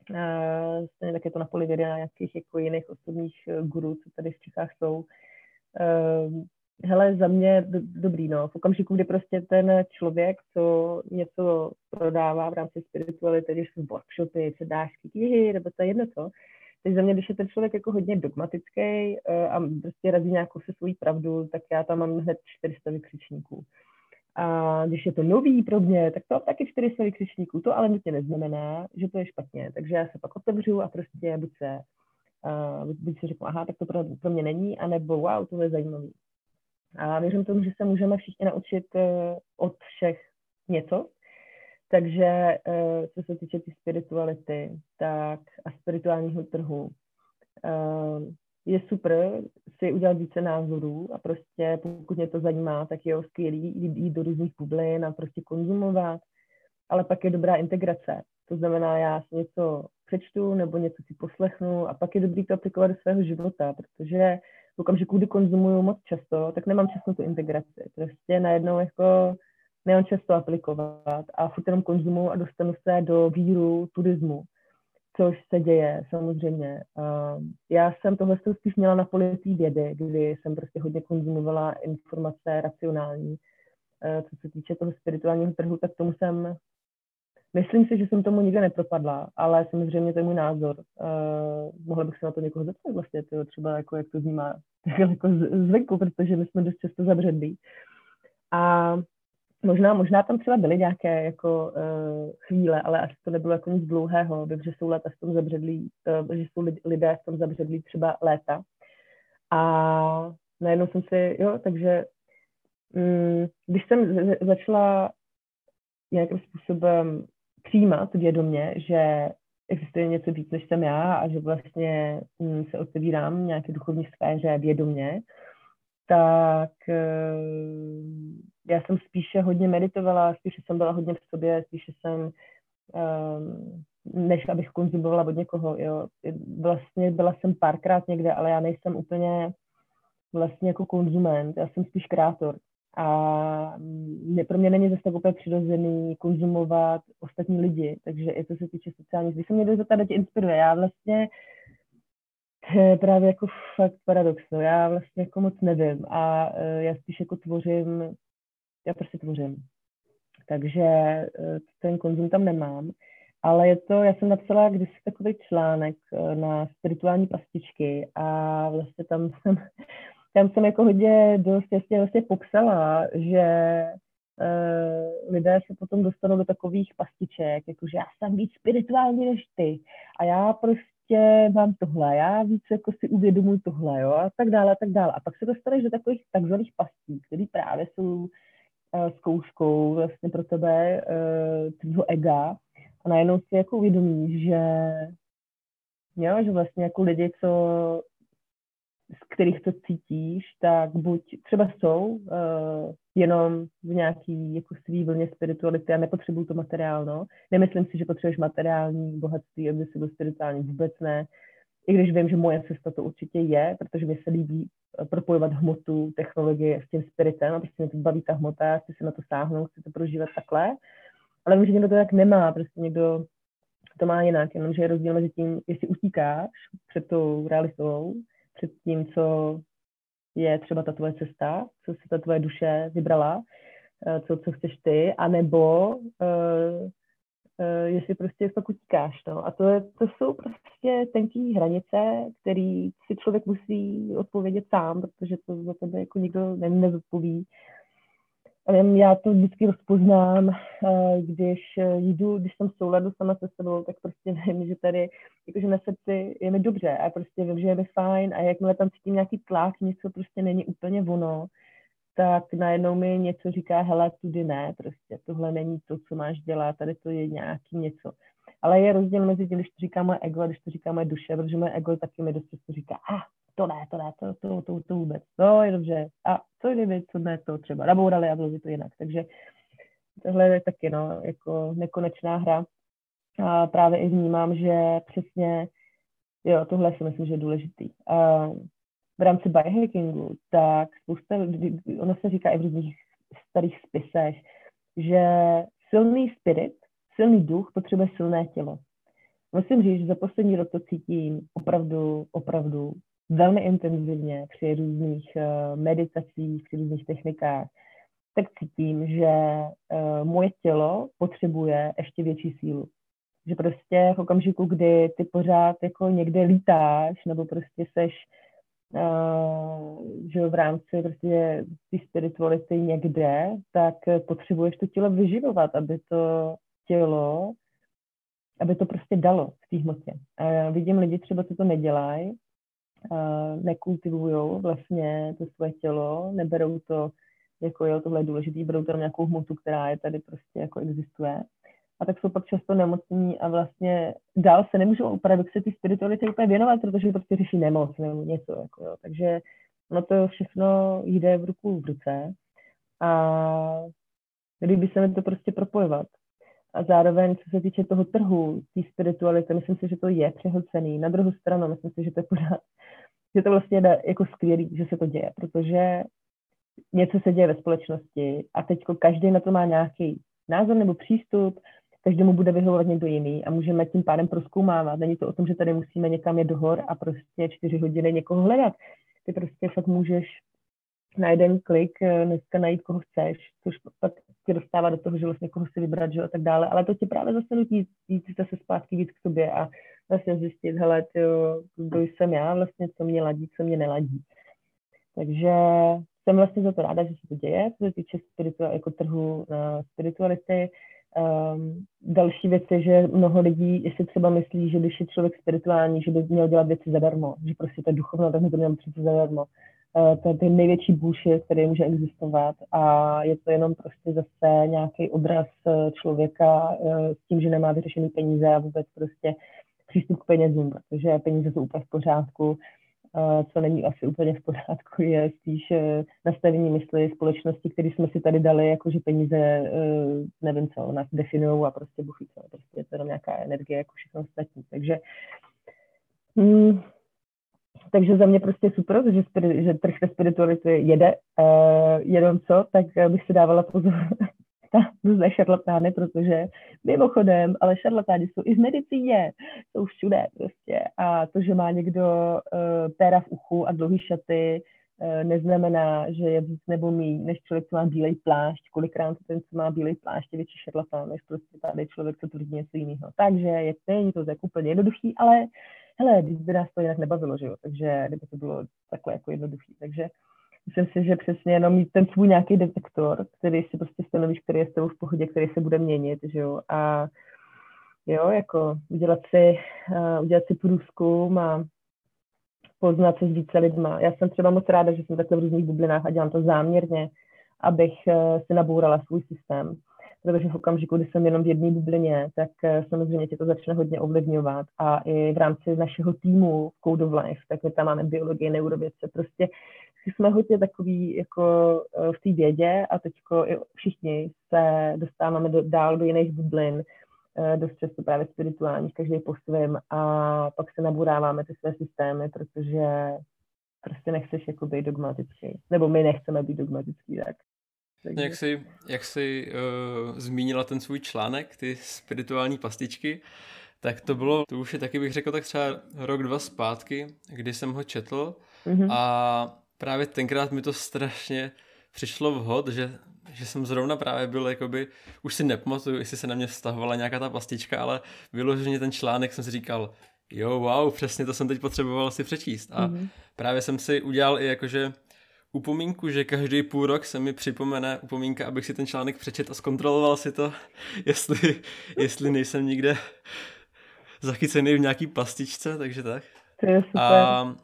Uh, stejně tak je to na poli vědy na nějakých jako jiných osobních gurů, co tady v Čechách jsou. Uh, hele, za mě do, dobrý, no. V okamžiku, kdy prostě ten člověk, co něco prodává v rámci spirituality, když jsou workshopy, přednášky, knihy, nebo to je jedno co, teď za mě, když je ten člověk jako hodně dogmatický uh, a prostě razí nějakou se svojí pravdu, tak já tam mám hned 400 vykřičníků. A když je to nový pro mě, tak to taky 400 vykřičníků. To ale nutně neznamená, že to je špatně. Takže já se pak otevřu a prostě buď se, uh, buď si řeknu, aha, tak to pro, pro mě není, anebo wow, to je zajímavý. A věřím tomu, že se můžeme všichni naučit uh, od všech něco. Takže uh, co se týče té spirituality tak a spirituálního trhu, uh, je super si udělat více názorů a prostě pokud mě to zajímá, tak je skvělý jít do různých bublin a prostě konzumovat, ale pak je dobrá integrace. To znamená, já si něco přečtu nebo něco si poslechnu a pak je dobrý to aplikovat do svého života, protože v okamžiku, kdy konzumuju moc často, tak nemám čas na tu integraci. Prostě najednou jako nemám často aplikovat a furt jenom konzumuju a dostanu se do víru turismu což se děje samozřejmě. Já jsem tohle spíš měla na politý vědy, kdy jsem prostě hodně konzumovala informace racionální. Co se týče toho spirituálního trhu, tak tomu jsem, myslím si, že jsem tomu nikdy nepropadla, ale samozřejmě to je můj názor. mohla bych se na to někoho zeptat vlastně, to třeba jako jak to vnímá jako zvenku, protože my jsme dost často zabředlí. A Možná, možná tam třeba byly nějaké jako uh, chvíle, ale asi to nebylo jako nic dlouhého. Vím, že jsou léta v tom zabředlí, uh, že jsou lidé v tom zabředlí třeba léta. A najednou jsem si, jo, takže um, když jsem začala nějakým způsobem přijímat vědomě, že existuje něco víc, než jsem já a že vlastně um, se otevírám nějaké duchovní sféře vědomě, tak uh, já jsem spíše hodně meditovala, spíše jsem byla hodně v sobě, spíše jsem, um, než abych konzumovala od někoho, jo. Vlastně byla jsem párkrát někde, ale já nejsem úplně vlastně jako konzument, já jsem spíš kreator. A pro mě není zase tak úplně přirozený konzumovat ostatní lidi, takže i co se týče sociálních, když se mě do tě inspiruje, já vlastně to je právě jako fakt paradox, no. já vlastně jako moc nevím a uh, já spíš jako tvořím já prostě tvořím. Takže eh, ten konzum tam nemám. Ale je to, já jsem napsala kdysi takový článek eh, na spirituální pastičky a vlastně tam jsem, tam jsem jako hodně dost jasně vlastně popsala, že uh, lidé se potom dostanou do takových pastiček, jako že já jsem víc spirituální než ty a já prostě mám tohle, já víc jako si uvědomuji tohle, jo, a tak dále, a tak dále. A pak se dostaneš do takových takzvaných pastí, které právě jsou Eh, zkouškou vlastně pro tebe uh, tvýho ega a najednou si jako uvědomíš, že jo, že vlastně jako lidi, co z kterých to cítíš, tak buď třeba jsou uh, jenom v nějaký jako svý vlně spirituality a nepotřebují to materiálno. Nemyslím si, že potřebuješ materiální bohatství, aby si byl spirituální vůbec ne. I když vím, že moje cesta to určitě je, protože mi se líbí propojovat hmotu, technologie s tím spiritem a prostě mě to baví ta hmota, chci se na to sáhnout, chci to prožívat takhle. Ale vím, že někdo to tak nemá, prostě někdo to má jinak, jenomže je rozdíl mezi tím, jestli utíkáš před tou realitou, před tím, co je třeba ta tvoje cesta, co si ta tvoje duše vybrala, eh, co, co chceš ty, anebo uh, uh, jestli prostě fakt utíkáš. No. A to, je, to jsou prostě tenký hranice, který si člověk musí odpovědět sám, protože to za tebe jako nikdo ne, nezodpoví. Já to vždycky rozpoznám, uh, když jdu, když jsem v souladu sama se sebou, tak prostě vím, že tady jakože na srdci je mi dobře a prostě vím, že je mi fajn a jakmile tam cítím nějaký tlak, něco prostě není úplně ono, tak najednou mi něco říká, hele, tudy ne, prostě tohle není to, co máš dělat, tady to je nějaký něco. Ale je rozdíl mezi tím, když to říká moje ego a když to říká moje duše, protože moje ego taky mi dost často říká, a ah, to ne, to ne, to, to, to, to vůbec, to je dobře. A co kdyby, co ne, to třeba nabourali a bylo by to jinak. Takže tohle je taky, no, jako nekonečná hra. A právě i vnímám, že přesně, jo, tohle si myslím, že je důležitý. A v rámci biohackingu, tak spousta, ono se říká i v různých starých spisech, že silný spirit, silný duch potřebuje silné tělo. Musím říct, že za poslední rok to cítím opravdu, opravdu velmi intenzivně při různých uh, meditacích, při různých technikách, tak cítím, že uh, moje tělo potřebuje ještě větší sílu. Že prostě v okamžiku, kdy ty pořád jako někde lítáš, nebo prostě seš že v rámci prostě ty spirituality někde, tak potřebuješ to tělo vyživovat, aby to tělo, aby to prostě dalo v té hmotě. A vidím lidi třeba, co to nedělají, nekultivují vlastně to svoje tělo, neberou to jako jo, tohle je důležitý, berou tam nějakou hmotu, která je tady prostě jako existuje. A tak jsou pak často nemocní a vlastně dál se nemůžou upravit se ty spiritualitě úplně věnovat, protože prostě řeší nemoc nebo něco. Jako jo. Takže no to všechno jde v ruku v ruce a kdyby se to prostě propojovat. A zároveň, co se týče toho trhu, té spirituality, myslím si, že to je přehlcený. Na druhou stranu, myslím si, že to je pořád, že to vlastně je jako skvělý, že se to děje, protože něco se děje ve společnosti a teď každý na to má nějaký názor nebo přístup, každému bude vyhovovat někdo jiný a můžeme tím pádem proskoumávat. Není to o tom, že tady musíme někam jet do hor a prostě čtyři hodiny někoho hledat. Ty prostě fakt můžeš na jeden klik eh, dneska najít, koho chceš, což pak tě dostává do toho, že vlastně koho si vybrat, že a tak dále, ale to ti právě zase nutí jít se zpátky víc k sobě a vlastně zjistit, hele, tyjo, kdo jsem já vlastně, co mě ladí, co mě neladí. Takže jsem vlastně za to ráda, že se to děje, co se týče spiritua, jako trhu na spirituality. Um, další věc je, že mnoho lidí, jestli třeba myslí, že když je člověk spirituální, že by měl dělat věci zadarmo, že prostě to je duchovno, tak by to měl přijít zadarmo. Uh, to je ten největší bullshit, který může existovat a je to jenom prostě zase nějaký obraz eh, člověka uh, s tím, že nemá vyřešený peníze a vůbec prostě přístup k penězům, protože peníze jsou úplně v pořádku co není asi úplně v pořádku, je spíš eh, nastavení mysli společnosti, které jsme si tady dali, jako že peníze, eh, nevím co, nás definují a prostě buchy co, prostě je to jenom nějaká energie, jako všechno ostatní. Takže mm, takže za mě prostě super, že, že trh ve spirituality jede, uh, jenom co, tak bych si dávala pozor různé šarlatány, protože mimochodem, ale šarlatáni jsou i v medicíně, jsou všude prostě. A to, že má někdo uh, péra v uchu a dlouhý šaty, uh, neznamená, že je víc nebo mý, než člověk, co má bílej plášť. Kolikrát ten, co má bílej plášť, je větší šarlatán, než prostě tady člověk, co tvrdí něco jiného. Takže je, není to tak úplně jednoduchý, ale hele, by nás to jinak nebavilo, že jo, takže kdyby to bylo takhle jako jednoduchý. Takže Myslím si, že přesně jenom mít ten svůj nějaký detektor, který si prostě stanovíš, který je s tebou v pohodě, který se bude měnit, že jo, a jo, jako udělat si, uh, udělat si průzkum a poznat se s více lidma. Já jsem třeba moc ráda, že jsem takhle v různých bublinách a dělám to záměrně, abych uh, si nabourala svůj systém. Protože v okamžiku, kdy jsem jenom v jedné bublině, tak uh, samozřejmě tě to začne hodně ovlivňovat. A i v rámci našeho týmu Code of Life, tak my tam máme biologii, neurovědce, prostě jsme hodně takový jako eh, v té vědě a teď všichni se dostáváme do, dál do jiných bublin, eh, dost často právě spirituálních, každý po svém a pak se naburáváme ty své systémy, protože prostě nechceš jako být dogmatický. Nebo my nechceme být dogmatický, tak. Takže... Jak jsi, jak jsi uh, zmínila ten svůj článek, ty spirituální pastičky, tak to bylo, to už je taky bych řekl tak třeba rok, dva zpátky, kdy jsem ho četl mm-hmm. a právě tenkrát mi to strašně přišlo vhod, že, že jsem zrovna právě byl jakoby, už si nepamatuju, jestli se na mě vztahovala nějaká ta pastička, ale vyloženě ten článek jsem si říkal, jo, wow, přesně to jsem teď potřeboval si přečíst. A mm-hmm. právě jsem si udělal i jakože upomínku, že každý půl rok se mi připomene upomínka, abych si ten článek přečet a zkontroloval si to, jestli, jestli nejsem nikde zachycený v nějaký pastičce, takže tak. To je super. A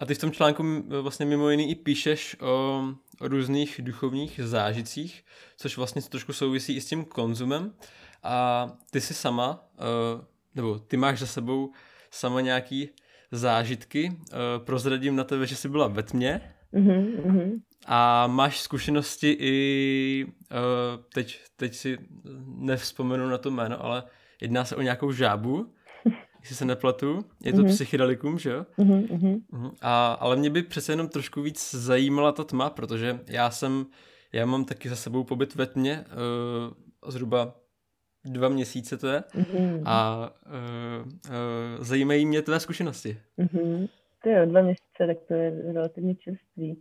A ty v tom článku vlastně mimo jiný i píšeš o, o různých duchovních zážitcích, což vlastně trošku souvisí i s tím konzumem. A ty jsi sama, eh, nebo ty máš za sebou sama nějaký zážitky. Eh, prozradím na tebe, že jsi byla ve tmě. Mm-hmm. A máš zkušenosti i, eh, teď, teď si nevzpomenu na to jméno, ale jedná se o nějakou žábu, jestli se nepletu. Je to mm-hmm. psychedelikum, že jo? Mm-hmm. A, ale mě by přece jenom trošku víc zajímala ta tma, protože já jsem, já mám taky za sebou pobyt ve tmě, uh, zhruba dva měsíce to je mm-hmm. a uh, uh, zajímají mě tvé zkušenosti. Mm-hmm. Je dva měsíce, tak to je relativně čerstvý.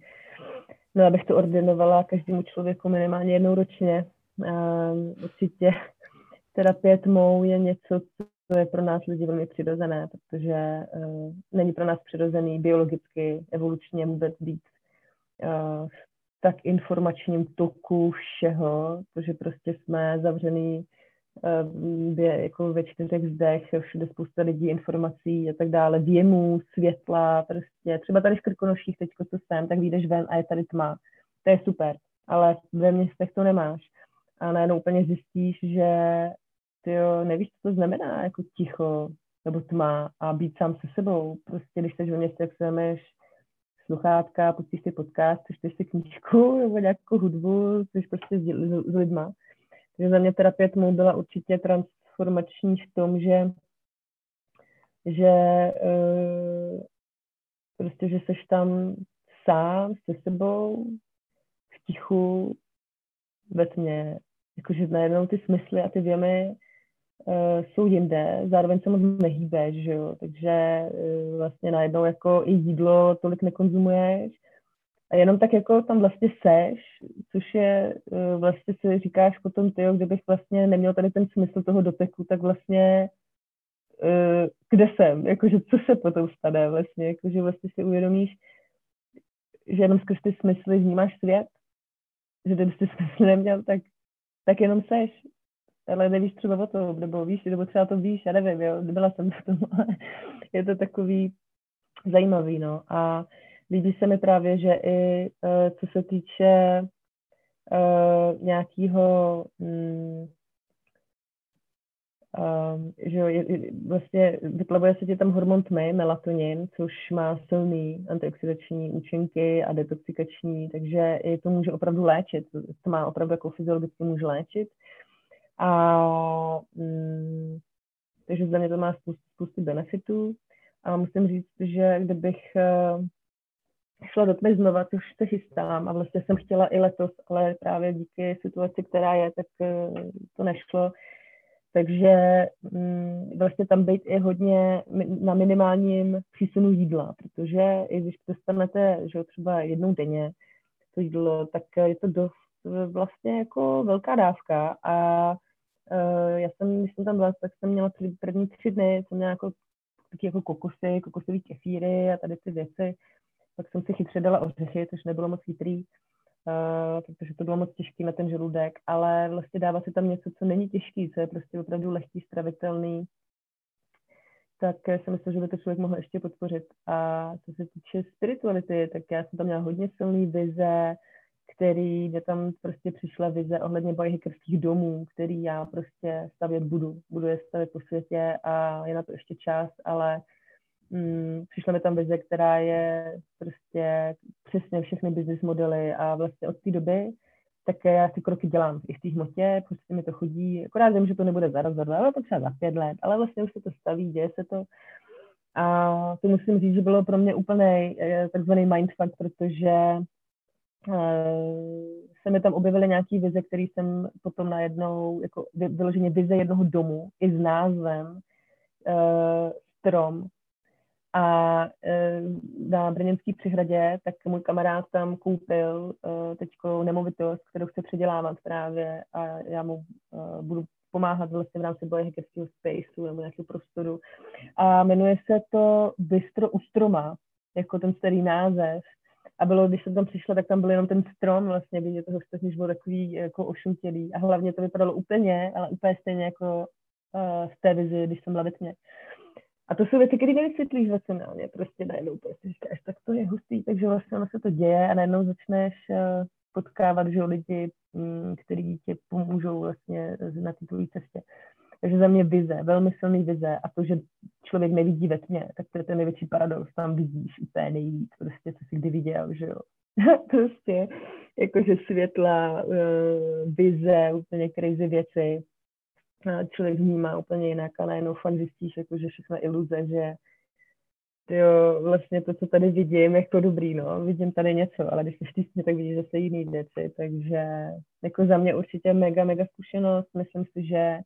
No, abych to ordinovala každému člověku minimálně jednou ročně. Um, určitě terapie tmou je něco, to je pro nás lidi velmi přirozené, protože uh, není pro nás přirozený biologicky, evolučně vůbec být uh, tak informačním toku všeho, protože prostě jsme zavřený je jako ve čtyřech zdech, všude spousta lidí, informací a tak dále, věmů, světla, prostě třeba tady v Krkonoších teď, co jsem, tak vyjdeš ven a je tady tma. To je super, ale ve městech to nemáš. A najednou úplně zjistíš, že ty jo, nevíš, co to znamená, jako ticho nebo tma a být sám se sebou. Prostě když jsi ve městě, jak se sluchátka, pustíš si podcast, přečteš si knížku nebo nějakou hudbu, jsi prostě s, s lidma. Takže za mě terapie tmou byla určitě transformační v tom, že že uh, prostě, že seš tam sám se sebou, v tichu, ve tmě. Jakože najednou ty smysly a ty věmy uh, jsou jinde, zároveň se moc nehýbeš, že jo, takže uh, vlastně najednou jako i jídlo tolik nekonzumuješ a jenom tak jako tam vlastně seš, což je uh, vlastně si říkáš potom ty, kdybych vlastně neměl tady ten smysl toho doteku, tak vlastně uh, kde jsem, jakože co se potom stane vlastně, jakože vlastně si uvědomíš, že jenom skrz ty smysly vnímáš svět, že kdyby ty smysly neměl, tak, tak jenom seš. Ale nevíš třeba o tom, nebo víš, nebo třeba to víš, já nevím, jo, nebyla jsem v tom, ale je to takový zajímavý, no. A líbí se mi právě, že i uh, co se týče uh, nějakého um, Um, že jo, je, vlastně vyplavuje se ti tam hormon tmy, melatonin, což má silný antioxidační účinky a detoxikační, takže i to může opravdu léčit. To má opravdu jako fyziologicky může léčit. A mm, takže za mě to má spoustu, spoustu benefitů. A musím říct, že kdybych uh, šla do tmy znova, což se chystám a vlastně jsem chtěla i letos, ale právě díky situaci, která je, tak uh, to nešlo. Takže um, vlastně tam být i hodně na minimálním přísunu jídla, protože i když dostanete že třeba jednou denně to jídlo, tak je to dost vlastně jako velká dávka a Uh, já jsem, když jsem tam byla, tak jsem měla první tři dny, jsem měla jako, taky jako kokosy, kokosové kefíry a tady ty věci. Pak jsem si chytře dala ořechy, což nebylo moc chytrý, uh, protože to bylo moc těžký na ten žaludek, ale vlastně dává se tam něco, co není těžký, co je prostě opravdu lehký, stravitelný, tak jsem myslím, že by to člověk mohl ještě podpořit. A co se týče spirituality, tak já jsem tam měla hodně silný vize, který, mě tam prostě přišla vize ohledně biohackerských domů, který já prostě stavět budu. Budu je stavět po světě a je na to ještě čas, ale mm, přišla mi tam vize, která je prostě přesně všechny business modely a vlastně od té doby tak já ty kroky dělám i v té hmotě, prostě mi to chodí, akorát vím, že to nebude za rok, za dva, ale to třeba za pět let, ale vlastně už se to staví, děje se to. A to musím říct, že bylo pro mě úplný eh, takzvaný mindfuck, protože Eh, se mi tam objevily nějaký vize, které jsem potom najednou, jako vyloženě vize jednoho domu, i s názvem uh, Strom. A uh, na Brněnský přihradě, tak můj kamarád tam koupil uh, teďko nemovitost, kterou chce předělávat právě a já mu uh, budu pomáhat vlastně v rámci boje hackerského spaceu nebo nějakého prostoru. A jmenuje se to Bystro u stroma, jako ten starý název. A bylo, když jsem tam přišla, tak tam byl jenom ten strom vlastně, vidět toho ostatní byl takový jako ošutělý. A hlavně to vypadalo úplně, ale úplně stejně jako uh, v té vizi, když jsem byla ve tmě. A to jsou věci, které nevysvětlíš racionálně, prostě najednou prostě říkáš, tak to je hustý, takže vlastně ono se to děje a najednou začneš uh, potkávat že lidi, um, kteří ti pomůžou vlastně na té tvojí cestě. Takže za mě vize, velmi silný vize a to, že člověk nevidí ve tmě, tak to je ten největší paradox, tam vidíš úplně nejvíc, prostě, co jsi kdy viděl, že jo. prostě, jakože světla, uh, vize, úplně crazy věci, člověk vnímá úplně jinak a najednou fakt zjistíš, jako, že všechno iluze, že jo, vlastně to, co tady vidím, jak to dobrý, no, vidím tady něco, ale když jsi v tak vidíš zase jiný věci, takže jako za mě určitě mega, mega zkušenost, myslím si, že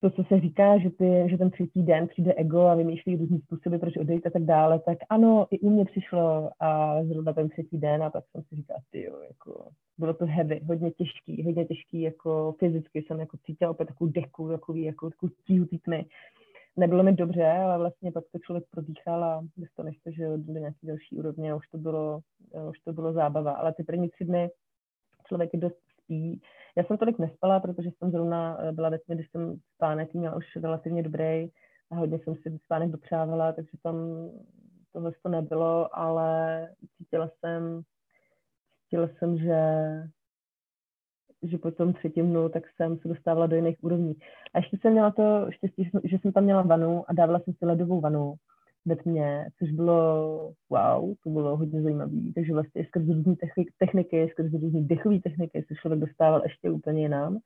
to, co se říká, že, ty, že ten třetí den přijde ego a vymýšlí různý způsoby, proč odejít a tak dále, tak ano, i u mě přišlo a zrovna ten třetí den a tak jsem si říkala, ty jo, jako, bylo to heavy, hodně těžký, hodně těžký, jako fyzicky jsem jako cítila opět takovou deku, takový, jako takovou tíhu tmy. Nebylo mi dobře, ale vlastně pak to člověk prodýchal a dostaneš to, že do nějaký další úrovně a už to bylo, už to bylo zábava. Ale ty první tři dny člověk dost spí, Já jsem tolik nespala, protože jsem zrovna byla ve tmě, když jsem spánek měla už relativně dobrý a hodně jsem si spánek dopřávala, takže tam tohle to nebylo, ale cítila jsem, cítila jsem, že že po tom třetím dnu, tak jsem se dostávala do jiných úrovní. A ještě jsem měla to štěstí, že jsem tam měla vanu a dávala jsem si ledovou vanu ve tmě, což bylo wow, to bylo hodně zajímavé. Takže vlastně skrz různé techniky, skrz různé dechové techniky se člověk dostával ještě úplně jinam.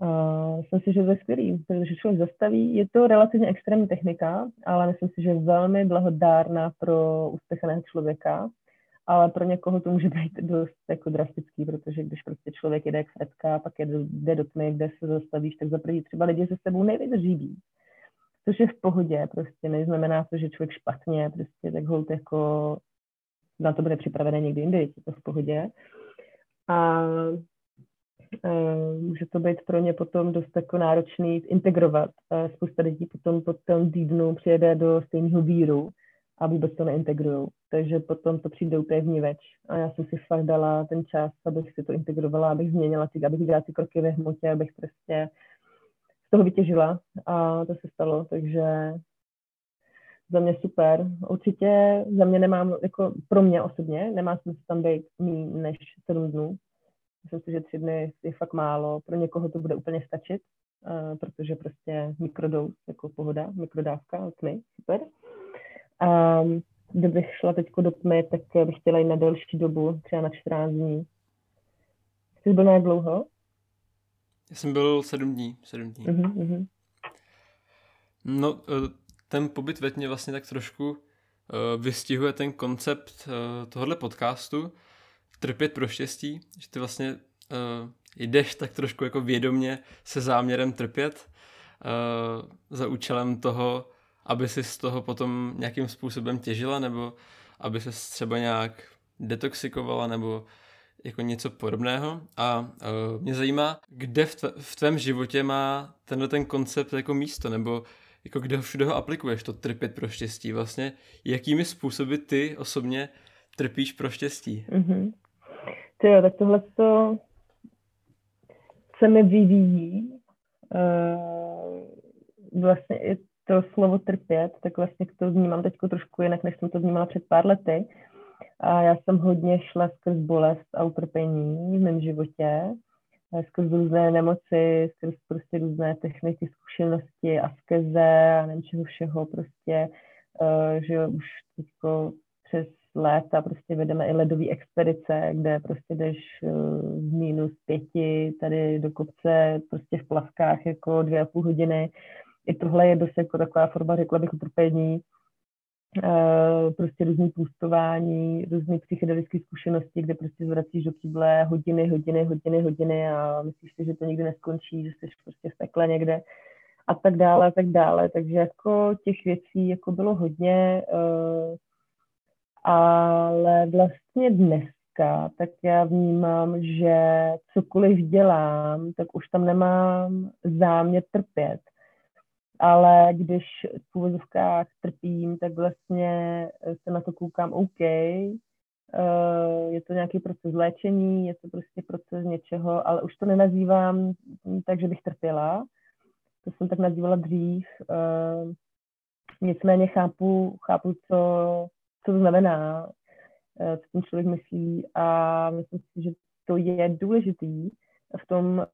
A myslím si, že to je skvělý, protože člověk zastaví. Je to relativně extrémní technika, ale myslím si, že je velmi blahodárná pro uspěchaného člověka ale pro někoho to může být dost jako drastický, protože když prostě člověk jede jak fretka, pak jede, jde do tmy, kde se zastavíš, tak za první třeba lidi se sebou nejvydrží být. Což je v pohodě, prostě neznamená to, že člověk špatně, prostě tak hold jako na to bude připravené někdy jindy, je to v pohodě. A Uh, může to být pro ně potom dost jako náročný integrovat. Uh, spousta lidí potom po tom týdnu přijede do stejného víru a vůbec to neintegrují. Takže potom to přijde úplně vníveč. A já jsem si fakt dala ten čas, abych si to integrovala, abych změnila ty, abych dělala ty kroky ve hmotě, abych prostě toho vytěžila. A to se stalo, takže za mě super. Určitě za mě nemám, jako pro mě osobně, nemá smysl tam být méně než sedm dnů. Myslím si, že tři dny je fakt málo. Pro někoho to bude úplně stačit, uh, protože prostě mikrodous, jako pohoda, mikrodávka, tmy, super. A kdybych šla teď do tmy, tak bych chtěla jít na delší dobu, třeba na 14 dní. Jsi byl na jak dlouho? Já jsem byl sedm dní. Sedm dní. Uh-huh. No, e, ten pobyt ve tmě vlastně tak trošku e, vystihuje ten koncept e, tohohle podcastu Trpět pro štěstí, že ty vlastně jdeš tak trošku jako vědomně se záměrem trpět za účelem toho, aby si z toho potom nějakým způsobem těžila, nebo aby se třeba nějak detoxikovala, nebo jako něco podobného. A uh, mě zajímá, kde v, tve, v tvém životě má tenhle ten koncept jako místo, nebo jako kde všude ho aplikuješ, to trpět pro štěstí. Vlastně jakými způsoby ty osobně trpíš pro štěstí? Mm-hmm. Ty jo, tak tohle to se mi vyvíjí. Uh, vlastně i to slovo trpět, tak vlastně to vnímám teď trošku jinak, než jsem to vnímala před pár lety. A já jsem hodně šla skrz bolest a utrpení v mém životě, skrz různé nemoci, skrz prostě různé techniky, zkušenosti, askeze a nevím čeho všeho prostě, uh, že už teďko přes léta prostě vedeme i ledové expedice, kde prostě jdeš uh, z minus pěti tady do kopce prostě v plavkách jako dvě a půl hodiny. I tohle je dost jako taková forma, řekla bych, utrpení, prostě různý půstování, různé psychedelické zkušenosti, kde prostě zvracíš do kýble hodiny, hodiny, hodiny, hodiny a myslíš si, že to nikdy neskončí, že jsi prostě v pekle někde a tak dále, a tak dále. Takže jako těch věcí jako bylo hodně, uh, ale vlastně dneska tak já vnímám, že cokoliv dělám, tak už tam nemám záměr trpět ale když v úvozovkách trpím, tak vlastně se na to koukám OK, eh, je to nějaký proces léčení, je to prostě proces něčeho, ale už to nenazývám tak, že bych trpěla. To jsem tak nazývala dřív. Eh, nicméně chápu, chápu co, co to znamená, eh, co ten člověk myslí a myslím si, že to je důležitý v tom,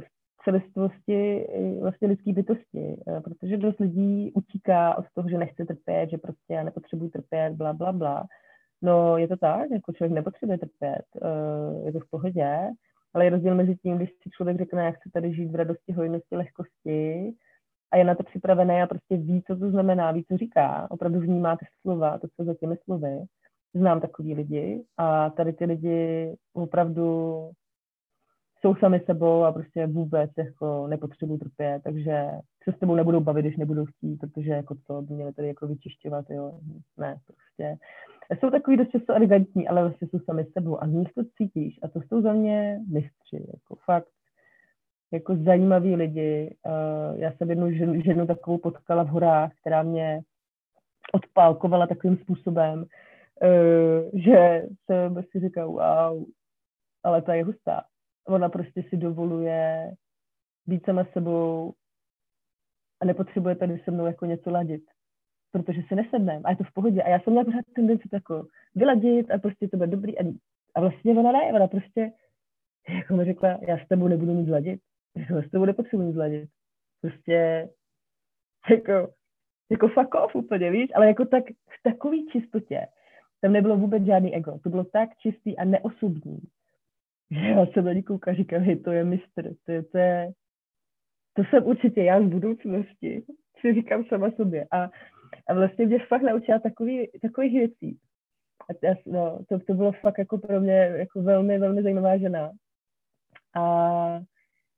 v celistvosti vlastně lidské bytosti, eh, protože dost lidí utíká od toho, že nechce trpět, že prostě já nepotřebuji trpět, bla, bla, bla. No je to tak, jako člověk nepotřebuje trpět, eh, je to v pohodě, ale je rozdíl mezi tím, když si člověk řekne, já chci tady žít v radosti, hojnosti, lehkosti a je na to připravené a prostě ví, co to znamená, ví, co říká, opravdu vnímá ty slova, to, co za těmi slovy. Znám takový lidi a tady ty lidi opravdu jsou sami sebou a prostě vůbec jako nepotřebují trpět, takže se s tebou nebudou bavit, když nebudou chtít, protože jako to by měli tady jako vyčišťovat, jo. Ne, prostě. Jsou takový dost často arrogantní, ale vlastně jsou sami sebou a z nich to cítíš a to jsou za mě mistři, jako fakt jako zajímaví lidi. Uh, já jsem jednu ženu, ženu takovou potkala v horách, která mě odpálkovala takovým způsobem, uh, že jsem si říkal, wow, ale ta je hustá ona prostě si dovoluje být sama sebou a nepotřebuje tady se mnou jako něco ladit, protože si nesedneme a je to v pohodě. A já jsem měla pořád tendenci jako vyladit a prostě to bude dobrý. A, a vlastně ona ne, ona prostě jako mi řekla, já s tebou nebudu mít zladit, já s tebou nepotřebuji mít zladit. Prostě jako, jako fuck off úplně, víš, ale jako tak v takový čistotě. Tam nebylo vůbec žádný ego. To bylo tak čistý a neosobní, já jsem na ní koukala, říkám, hej, to je mistr, to je, to je, to jsem určitě já z budoucnosti, si říkám sama sobě. A, a vlastně mě fakt naučila takový, takových věcí. A já, no, to, to bylo fakt jako pro mě jako velmi, velmi zajímavá žena. A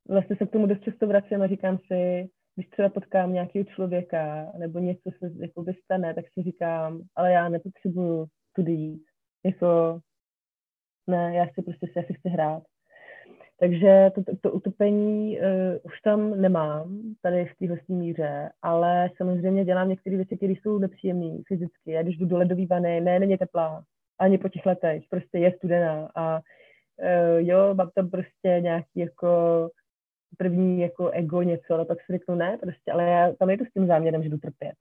vlastně se k tomu dost často vracím a říkám si, když třeba potkám nějakého člověka nebo něco se jako stane, tak si říkám, ale já nepotřebuju tudy jít. Jako, ne, já si prostě si chci hrát. Takže to, to, to utopení uh, už tam nemám, tady v téhle míře, ale samozřejmě dělám některé věci, které jsou nepříjemné fyzicky. Já když jdu do ledové vany, ne, není teplá, ani po těch letech, prostě je studená a uh, jo, mám tam prostě nějaký jako první jako ego něco, ale pak si řeknu ne, prostě, ale já tam jdu s tím záměrem, že jdu trpět.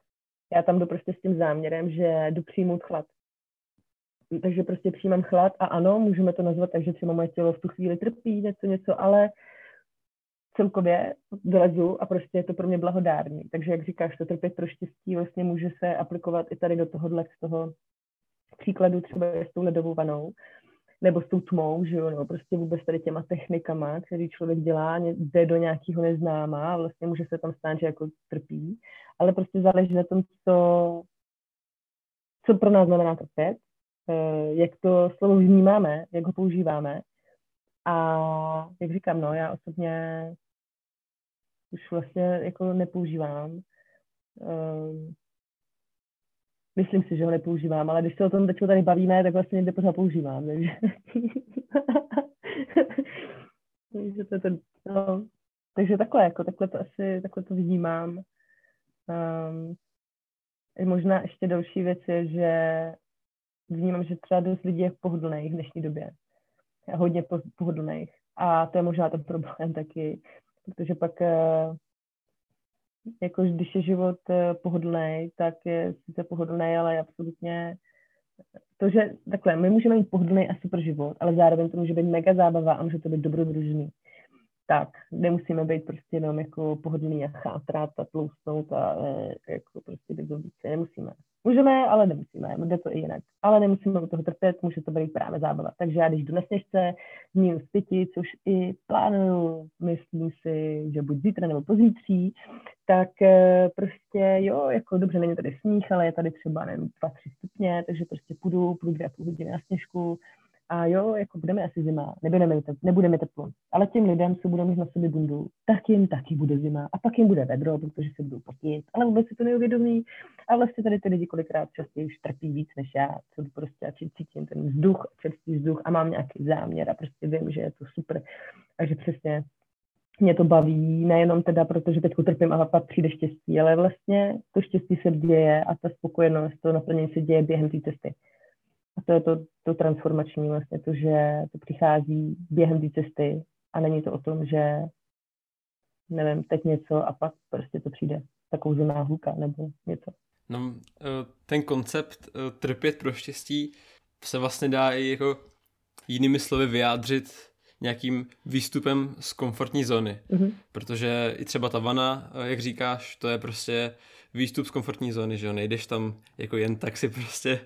Já tam jdu prostě s tím záměrem, že jdu přijmout chlad takže prostě přijímám chlad a ano, můžeme to nazvat tak, že třeba moje tělo v tu chvíli trpí, něco, něco, ale celkově vylezu a prostě je to pro mě blahodárný. Takže jak říkáš, to trpět pro štěstí vlastně může se aplikovat i tady do tohohle, z toho příkladu třeba s tou ledovou vanou, nebo s tou tmou, že jo, nebo prostě vůbec tady těma technikama, který člověk dělá, jde do nějakého neznáma a vlastně může se tam stát, že jako trpí, ale prostě záleží na tom, co, co pro nás znamená trpět jak to slovo vnímáme, jak ho používáme. A jak říkám, no, já osobně už vlastně jako nepoužívám. Um, myslím si, že ho nepoužívám, ale když se o tom teď tady bavíme, tak vlastně někde pořád používám. Takže, takže to ten, no. Takže takhle, jako takhle to asi, takhle to vnímám. Um, možná ještě další věc je, že vnímám, že třeba dost lidí je pohodlných v dnešní době. Hodně pohodlných. A to je možná ten problém taky, protože pak jako když je život eh, pohodlný, tak je sice pohodlný, ale je absolutně to, že takhle, my můžeme mít pohodlný a super život, ale zároveň to může být mega zábava a může to být dobrodružný. Tak, nemusíme být prostě jenom jako pohodlný a chátrat a tloustnout a eh, jako prostě být více, nemusíme. Můžeme, ale nemusíme, jde to i jinak. Ale nemusíme od toho trpět, může to být právě zábava. Takže já když jdu na sněžce, z pěti, což i plánuju, myslím si, že buď zítra nebo pozítří, tak eh, prostě jo, jako dobře, není tady sníh, ale je tady třeba, nevím, 2-3 stupně, takže prostě půjdu, půjdu dvě a půl hodiny na sněžku, a jo, jako budeme asi zima, nebudeme, nebudeme teplo. Ale těm lidem, co budou mít na sobě bundu, tak jim taky bude zima. A pak jim bude vedro, protože se budou potit. Ale vůbec si to neuvědomí. A vlastně tady ty lidi kolikrát častěji už trpí víc než já, co prostě a cítím ten vzduch, čerstvý vzduch a mám nějaký záměr a prostě vím, že je to super. A že přesně mě to baví, nejenom teda protože teď trpím a pak přijde štěstí, ale vlastně to štěstí se děje a ta spokojenost, to naplnění se děje během té cesty. A to je to, to transformační vlastně, to, že to přichází během té cesty a není to o tom, že nevím, teď něco a pak prostě to přijde takovou zemná hluka nebo něco. No, eh, ten koncept eh, trpět pro štěstí se vlastně dá i jako jinými slovy vyjádřit nějakým výstupem z komfortní zóny. Mm-hmm. Protože i třeba ta vana, eh, jak říkáš, to je prostě výstup z komfortní zóny, že jo, nejdeš tam jako jen tak si prostě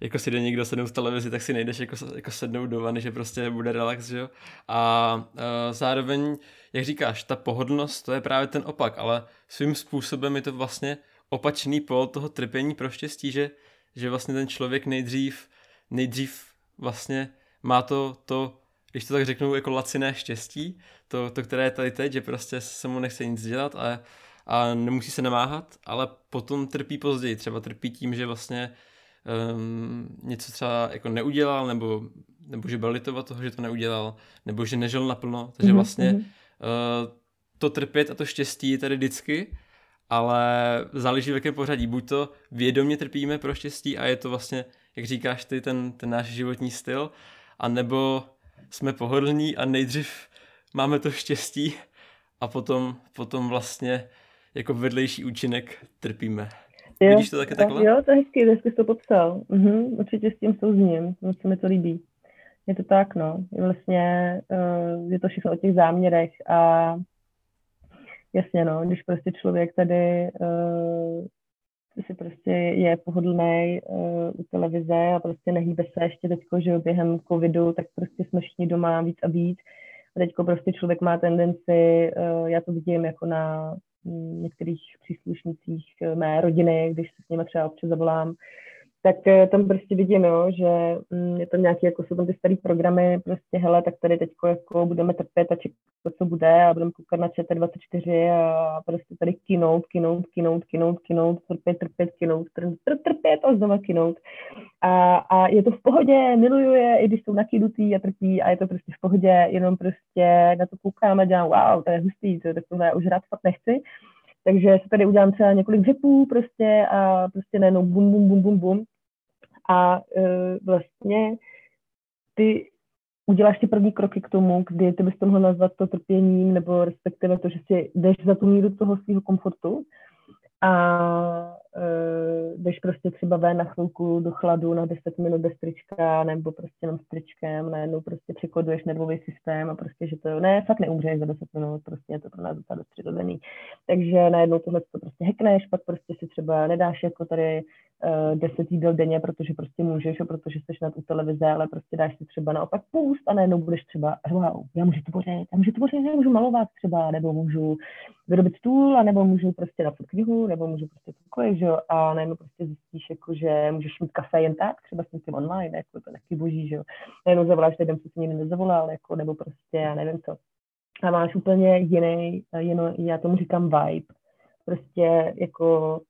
jako si jde někdo sednout v televizi, tak si nejdeš jako, jako sednout do vany, že prostě bude relax, že jo. A uh, zároveň, jak říkáš, ta pohodlnost, to je právě ten opak, ale svým způsobem je to vlastně opačný pol toho trpění pro štěstí, že, že vlastně ten člověk nejdřív, nejdřív vlastně má to, to když to tak řeknu, jako laciné štěstí, to, to, které je tady teď, že prostě se mu nechce nic dělat a, a nemusí se namáhat, ale potom trpí později, třeba trpí tím, že vlastně um, něco třeba jako neudělal, nebo, nebo že byl litovat toho, že to neudělal, nebo že nežil naplno, takže mm-hmm. vlastně uh, to trpět a to štěstí je tady vždycky, ale záleží v jakém pořadí. Buď to vědomě trpíme pro štěstí a je to vlastně, jak říkáš ty, ten, ten náš životní styl, a nebo jsme pohodlní a nejdřív máme to štěstí a potom, potom vlastně jako vedlejší účinek trpíme. Jo, Vidíš to taky takhle? Jo, to je hezky, hezky jsi to popsal. Mhm, určitě s tím souzním, moc se mi to líbí. Je to tak, no. Je vlastně uh, je to všechno o těch záměrech a jasně, no, když prostě člověk tady uh, si prostě je pohodlný uh, u televize a prostě nehýbe se ještě teďko, že během covidu, tak prostě jsme všichni doma víc a víc. A teďko prostě člověk má tendenci, uh, já to vidím jako na některých příslušnících mé rodiny, když se s nimi třeba občas zavolám, tak eh, tam prostě vidím, jo, že mm, je to nějaký, jako jsou tam ty staré programy, prostě hele, tak tady teď jako budeme trpět a čekat, co bude a budeme koukat na ČT24 a prostě tady kinout, kinout, kinout, kinout, kinout, trpět, trpět, kinout, trpět a znova kinout. A, a je to v pohodě, miluju je, i když jsou nakydutý a trpí a je to prostě v pohodě, jenom prostě na to koukám a dělám, wow, to je hustý, to, tak to už rád fakt nechci. Takže se tady udělám třeba několik řepů prostě a prostě najednou bum, bum, bum, bum, bum. A e, vlastně ty uděláš ty první kroky k tomu, kdy ty bys to mohl nazvat to trpěním, nebo respektive to, že si jdeš za tu míru toho svého komfortu a jdeš prostě třeba ven na chvilku do chladu na 10 minut bez trička, nebo prostě jenom s tričkem, najednou prostě překoduješ nervový systém a prostě, že to ne, fakt neumřeš za 10 minut, prostě je to pro nás docela dost přirozený. Takže najednou tohle to prostě hekneš, pak prostě si třeba nedáš jako tady uh, 10 jídel denně, protože prostě můžeš, a protože jsi na tu televize, ale prostě dáš si třeba naopak půst a najednou budeš třeba, wow, já můžu to bořit, já můžu to bořit, já můžu malovat třeba, nebo můžu vyrobit stůl, nebo můžu prostě napsat knihu, nebo můžu prostě cokoliv, že jo, a najednou prostě zjistíš, jako, že můžeš mít kafe jen tak, třeba s tím online, jako to taky boží, že jo. Najednou zavoláš lidem, co si nikdy nezavolal, jako, nebo prostě, já nevím co. A máš úplně jiný, jiný, já tomu říkám vibe. Prostě jako,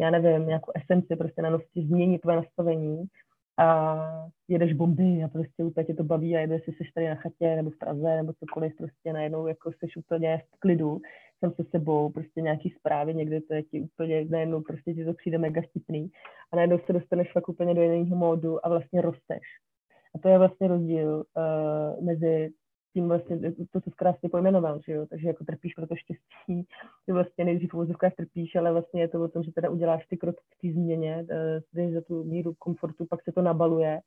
já nevím, nějakou esenci prostě na nosti změní tvoje nastavení a jedeš bomby a prostě úplně tě to baví a jedeš si seš tady na chatě nebo v Praze nebo cokoliv, prostě najednou jako jsi úplně v klidu jsem se sebou, prostě nějaký zprávy, někde to je ti úplně, najednou prostě ti to přijde mega vtipný. A najednou se dostaneš fakt úplně do jiného módu a vlastně rosteš. A to je vlastně rozdíl uh, mezi tím vlastně, to, co krásně pojmenoval, že jo, takže jako trpíš pro to štěstí, ty vlastně nejdřív v trpíš, ale vlastně je to o tom, že teda uděláš ty kroky k té změně, uh, za tu míru komfortu, pak se to nabaluje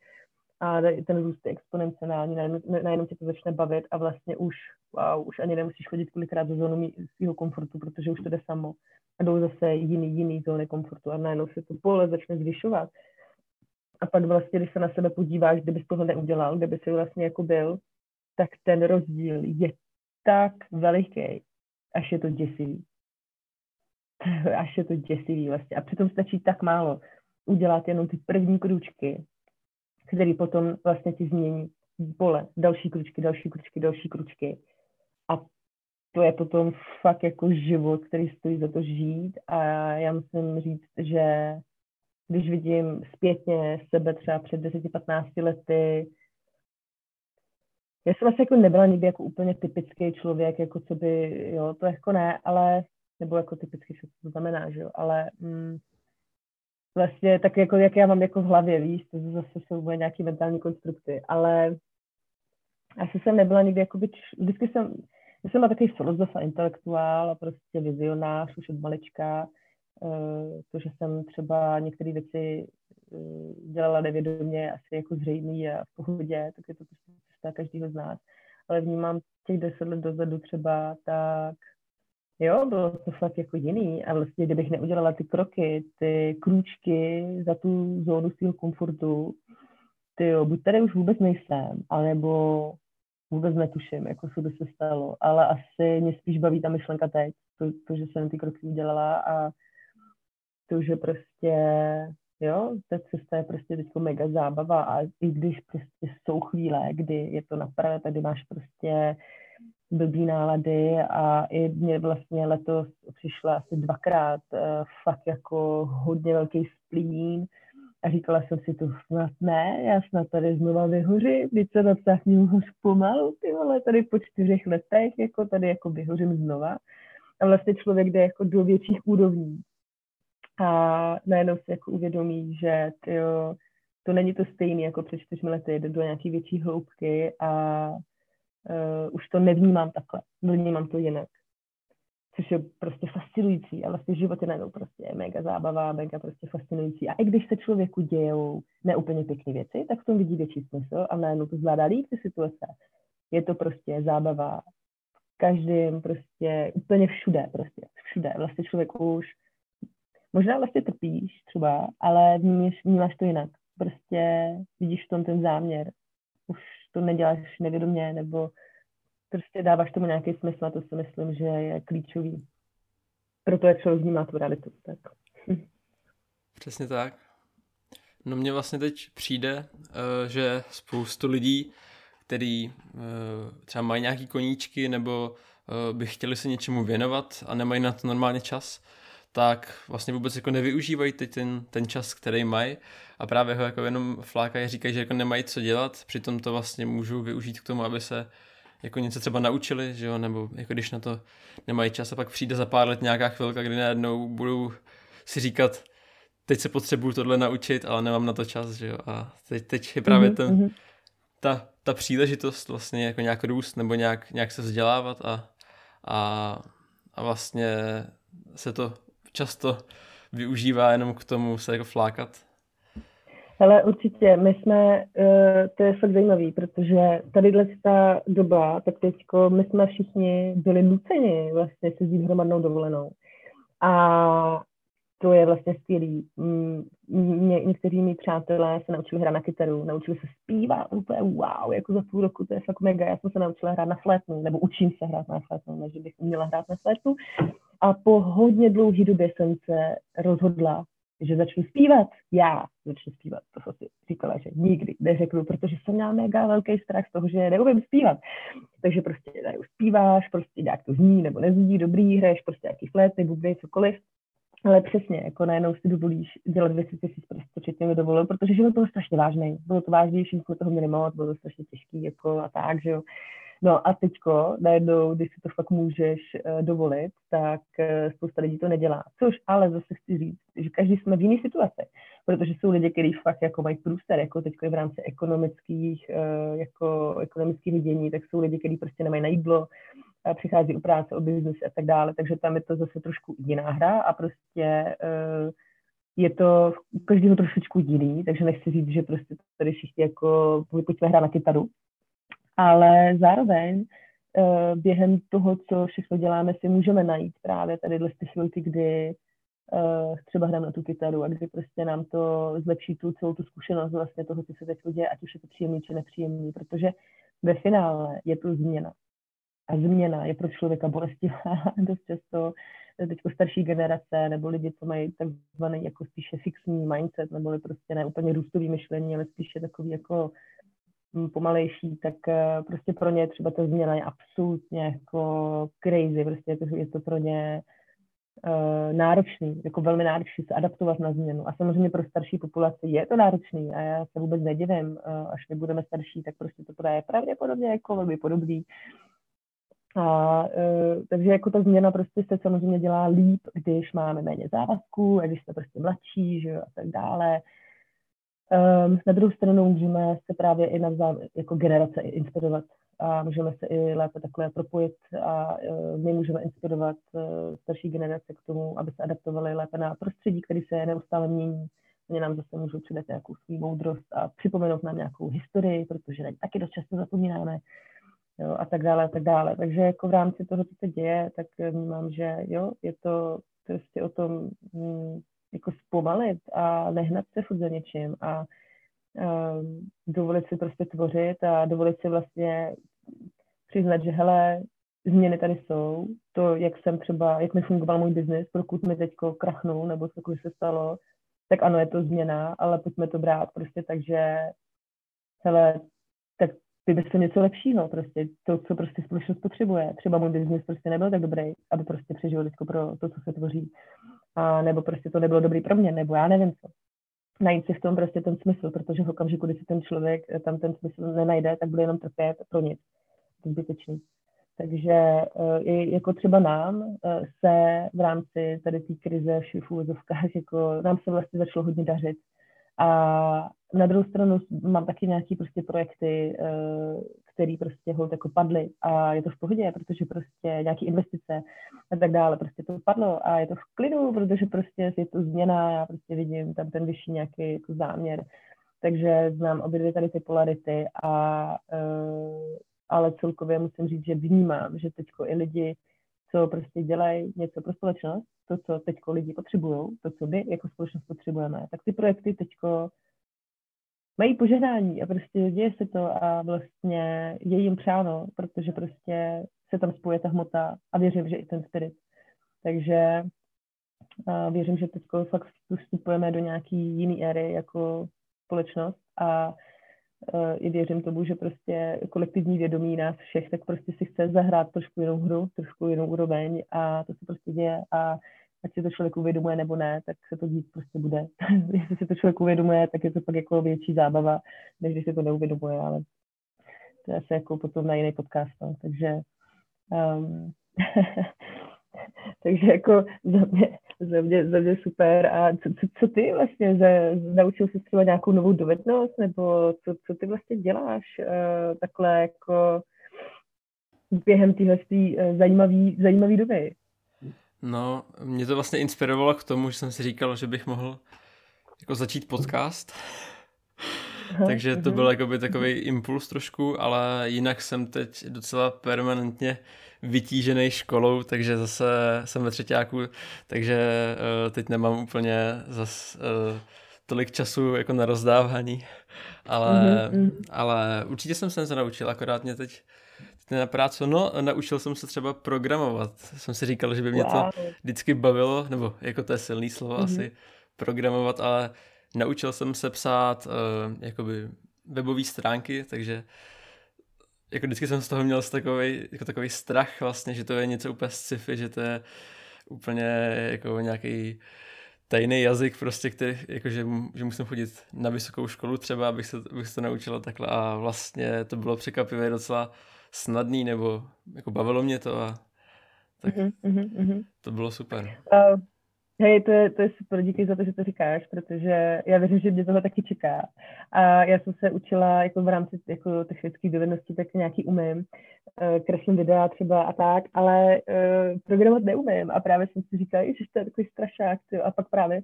a ten růst je exponenciální, najednou tě to začne bavit a vlastně už, wow, už ani nemusíš chodit kolikrát do zónu svého komfortu, protože už to jde samo. A jdou zase jiný, jiný zóny komfortu a najednou se to pole začne zvyšovat. A pak vlastně, když se na sebe podíváš, kdybys tohle neudělal, kdyby si vlastně jako byl, tak ten rozdíl je tak veliký, až je to děsivý. až je to děsivý vlastně. A přitom stačí tak málo udělat jenom ty první kručky který potom vlastně ti změní pole, další kručky, další kručky, další kručky. A to je potom fakt jako život, který stojí za to žít a já musím říct, že když vidím zpětně sebe třeba před 10-15 lety, já jsem asi jako nebyla nikdy jako úplně typický člověk, jako co by, jo, to jako ne, ale, nebo jako typický, co to znamená, že jo, ale mm, vlastně tak jako, jak já mám jako v hlavě, víš, to zase jsou moje nějaké mentální konstrukty, ale asi jsem nebyla nikdy jako byč, vždycky jsem, já jsem byla takový filozof a intelektuál a prostě vizionář už od malička, eh, to, že jsem třeba některé věci eh, dělala nevědomě, asi jako zřejmý a v pohodě, tak je to prostě cesta každého z nás. Ale vnímám těch deset let dozadu třeba, tak Jo, bylo to fakt jako jiný. A vlastně, kdybych neudělala ty kroky, ty krůčky za tu zónu svého komfortu, ty jo, buď tady už vůbec nejsem, anebo vůbec netuším, jako co by se stalo, ale asi mě spíš baví ta myšlenka teď, to, to že jsem ty kroky udělala a to, že prostě, jo, ta cesta je prostě teď mega zábava. A i když prostě jsou chvíle, kdy je to naprvé, tady máš prostě blbý nálady a i mě vlastně letos přišla asi dvakrát uh, fakt jako hodně velký splín a říkala jsem si to snad ne, já snad tady znova vyhořím, když se napsáhnu už pomalu, ty vole, tady po čtyřech letech, jako tady jako vyhořím znova. A vlastně člověk jde jako do větších úrovní. A najednou si jako uvědomí, že tyjo, to není to stejné jako před čtyřmi lety, jde do nějaké větší hloubky a uh, už to nevnímám takhle, vnímám to jinak. Což je prostě fascinující a vlastně život je najednou prostě mega zábava, mega prostě fascinující. A i když se člověku dějou neúplně pěkné věci, tak v tom vidí větší smysl a najednou to zvládá líp ty situace. Je to prostě zábava každým, prostě úplně všude, prostě všude. Vlastně člověk už možná vlastně trpíš třeba, ale vnímáš, vnímáš to jinak. Prostě vidíš v tom ten záměr. Už to neděláš nevědomě, nebo prostě dáváš tomu nějaký smysl a to si myslím, že je klíčový. Proto jak člověk vnímá tu realitu. Tak. Přesně tak. No mně vlastně teď přijde, eh, že spoustu lidí, který eh, třeba mají nějaký koníčky nebo eh, by chtěli se něčemu věnovat a nemají na to normálně čas, tak vlastně vůbec jako nevyužívají teď ten, ten čas, který mají a právě ho jako jenom flákají, říkají, že jako nemají co dělat, přitom to vlastně můžou využít k tomu, aby se jako něco třeba naučili, že jo, nebo jako když na to nemají čas a pak přijde za pár let nějaká chvilka, kdy najednou budou si říkat, teď se potřebuju tohle naučit, ale nemám na to čas, že jo, a teď, teď je právě mm-hmm. ten, mhm. ta, ta příležitost vlastně jako nějak růst nebo nějak, nějak se vzdělávat a, a, a vlastně se to často využívá jenom k tomu se jako flákat? Ale určitě, my jsme, uh, to je fakt zajímavý, protože tady ta doba, tak teďko my jsme všichni byli nuceni vlastně si vzít hromadnou dovolenou. A to je vlastně skvělý. Ně, někteří mý přátelé se naučili hrát na kytaru, naučili se zpívat, úplně wow, jako za půl roku, to je fakt mega. Já jsem se naučila hrát na flétnu, nebo učím se hrát na flétnu, než bych uměla hrát na flétnu. A po hodně dlouhé době jsem se rozhodla, že začnu zpívat. Já začnu zpívat. To jsem si říkala, že nikdy neřeknu, protože jsem měla mega velký strach z toho, že neumím zpívat. Takže prostě tady zpíváš, prostě nějak to zní nebo nezní, dobrý, hraješ prostě nějaký fléty, bubny, cokoliv. Ale přesně, jako najednou si dovolíš dělat věci, co si prostě určitě nedovolil, protože život byl strašně vážný. Bylo to vážnější, jsme toho měli moc, bylo to strašně těžký jako a tak, že jo. No a teďko, najednou, když si to fakt můžeš uh, dovolit, tak uh, spousta lidí to nedělá. Což ale zase chci říct, že každý jsme v jiné situaci, protože jsou lidi, kteří fakt jako mají průster, jako je v rámci ekonomických, uh, jako ekonomických vidění, tak jsou lidi, kteří prostě nemají na jídlo, přichází u práce, o biznis a tak dále, takže tam je to zase trošku jiná hra a prostě uh, je to u každého trošičku jiný, takže nechci říct, že prostě tady všichni jako pojďme hrát na kytaru, ale zároveň uh, během toho, co všechno děláme, si můžeme najít právě tady ty chvilky, kdy uh, třeba hrám na tu kytaru a kdy prostě nám to zlepší tu celou tu zkušenost vlastně toho, co se teď děje, ať už je to příjemný či nepříjemný, protože ve finále je to změna. A změna je pro člověka bolestivá dost často teď starší generace nebo lidi, co mají takzvaný jako spíše fixní mindset, nebo prostě ne úplně růstový myšlení, ale spíše takový jako pomalejší, tak eh, prostě pro ně třeba ta změna je absolutně jako crazy, prostě je to, je to pro ně uh, náročný, jako velmi náročný se adaptovat na změnu. A samozřejmě pro starší populaci je to náročný a já se vůbec nedivím, uh, až my budeme starší, tak prostě to bude pravděpodobně jako velmi podobný. A uh, takže jako ta změna prostě se samozřejmě dělá líp, když máme méně závazků, a když jsme prostě mladší, že a tak dále. Um, na druhou stranu můžeme se právě i navzájem jako generace inspirovat a můžeme se i lépe takhle propojit a uh, my můžeme inspirovat uh, starší generace k tomu, aby se adaptovali lépe na prostředí, který se neustále mění. Oni nám zase můžou přidat nějakou svou moudrost a připomenout nám nějakou historii, protože na taky dost často zapomínáme jo, a tak dále a tak dále. Takže jako v rámci toho, co se děje, tak vnímám, že jo, je to prostě o tom hm, jako zpomalit a nehnat se furt za něčím a um, dovolit si prostě tvořit a dovolit si vlastně přiznat, že hele, změny tady jsou, to, jak jsem třeba, jak mi fungoval můj biznis, pokud mi teďko krachnul nebo cokoliv se stalo, tak ano, je to změna, ale pojďme to brát prostě tak, že hele, by se něco lepšího, prostě to, co prostě společnost potřebuje. Třeba můj biznis prostě nebyl tak dobrý, aby prostě přežil teďko pro to, co se tvoří a nebo prostě to nebylo dobrý pro mě, nebo já nevím co. Najít si v tom prostě ten smysl, protože v okamžiku, kdy si ten člověk eh, tam ten smysl nenajde, tak bude jenom trpět pro nic. To je zbytečný. Takže uh, jako třeba nám uh, se v rámci tady té krize v jako nám se vlastně začalo hodně dařit A na druhou stranu mám taky nějaký prostě projekty, eh, který prostě hold jako padly a je to v pohodě, protože prostě nějaký investice a tak dále, prostě to padlo a je to v klidu, protože prostě je to změna, já prostě vidím tam ten vyšší nějaký jako záměr. Takže znám obě dvě tady ty polarity a uh, ale celkově musím říct, že vnímám, že teďko i lidi, co prostě dělají něco pro společnost, to, co teďko lidi potřebují, to, co my jako společnost potřebujeme, tak ty projekty teďko mají požehnání a prostě děje se to a vlastně je jim přáno, protože prostě se tam spoje ta hmota a věřím, že i ten spirit. Takže a věřím, že teď fakt vstupujeme do nějaký jiný éry jako společnost a i věřím tomu, že prostě kolektivní vědomí nás všech, tak prostě si chce zahrát trošku jinou hru, trošku jinou úroveň a to se prostě děje a ať si to člověk uvědomuje nebo ne, tak se to dít prostě bude. Jestli si to člověk uvědomuje, tak je to pak jako větší zábava, než když si to neuvědomuje, ale to je asi jako potom na jiný podcast, no. takže um, takže jako za mě, za mě, za mě super. A co, co, co ty vlastně, že naučil jsi třeba nějakou novou dovednost, nebo co, co ty vlastně děláš uh, takhle jako během téhle uh, zajímavý, zajímavý doby? No, mě to vlastně inspirovalo k tomu, že jsem si říkal, že bych mohl jako začít podcast. Takže to byl jakoby takový impuls trošku, ale jinak jsem teď docela permanentně vytížený školou, takže zase jsem ve třetíku, takže uh, teď nemám úplně zas uh, tolik času jako na rozdávání, ale, mm-hmm. ale určitě jsem se naučil, akorát mě teď na práci. No, naučil jsem se třeba programovat. Jsem si říkal, že by mě wow. to vždycky bavilo, nebo jako to je silný slovo mm-hmm. asi, programovat, ale naučil jsem se psát uh, jakoby webové stránky, takže jako vždycky jsem z toho měl takový, jako takový strach vlastně, že to je něco úplně sci-fi, že to je úplně jako nějaký tajný jazyk prostě, který, jakože, že musím chodit na vysokou školu třeba, abych se, abych se to naučila takhle a vlastně to bylo překvapivě docela snadný, nebo jako bavilo mě to a tak mm-hmm, to bylo super. Uh, hej, to je, to je super, díky za to, že to říkáš, protože já věřím, že mě tohle taky čeká. A já jsem se učila jako v rámci jako technických dovedností, tak nějaký umím, uh, kreslím videa třeba a tak, ale uh, programovat neumím a právě jsem si říkala, že to je takový strašák, tyjo. a pak právě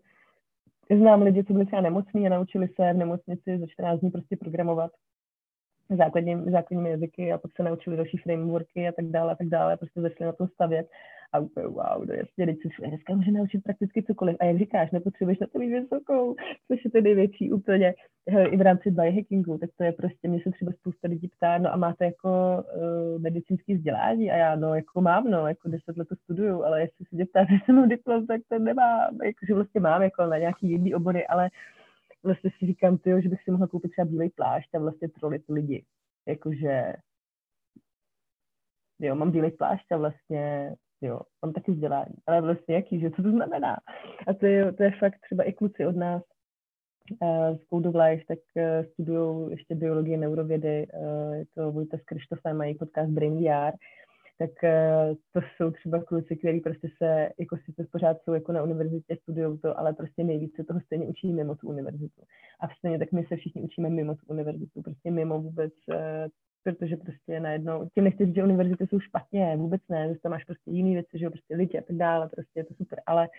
znám lidi, co byli třeba nemocní a naučili se v nemocnici za 14 dní prostě programovat základní, základními jazyky a pak se naučili další frameworky a tak dále a tak dále, prostě začali na tom stavět a úplně wow, no jasně, teď se dneska může naučit prakticky cokoliv. A jak říkáš, nepotřebuješ na to mít vysokou, což je to největší úplně i v rámci biohackingu, tak to je prostě, mě se třeba spousta lidí ptá, no a máte jako uh, medicínský vzdělání a já no jako mám, no, jako deset let to studuju, ale jestli se mě ptáte, jestli mám diplom, tak to nemám, jakože vlastně mám jako na nějaký jiný obory, ale vlastně si říkám, tyjo, že bych si mohla koupit třeba bílej plášť a vlastně trolit lidi. Jakože, jo, mám bílej plášť a vlastně, jo, mám taky vzdělání, ale vlastně jaký, že co to znamená? A to je, to je fakt třeba i kluci od nás uh, z Code of Life, tak uh, studují ještě biologii, neurovědy, uh, je to Vojta s Krištofem, mají podcast Brain VR, tak eh, to jsou třeba kluci, kteří prostě se, jako si to pořád jsou jako na univerzitě, studují to, ale prostě nejvíce toho stejně učí mimo tu univerzitu. A stejně tak my se všichni učíme mimo tu univerzitu, prostě mimo vůbec eh, protože prostě najednou, tím nechci říct, že univerzity jsou špatně, vůbec ne, že tam máš prostě jiné věci, že jo, prostě lidi a tak dále, prostě je to super, ale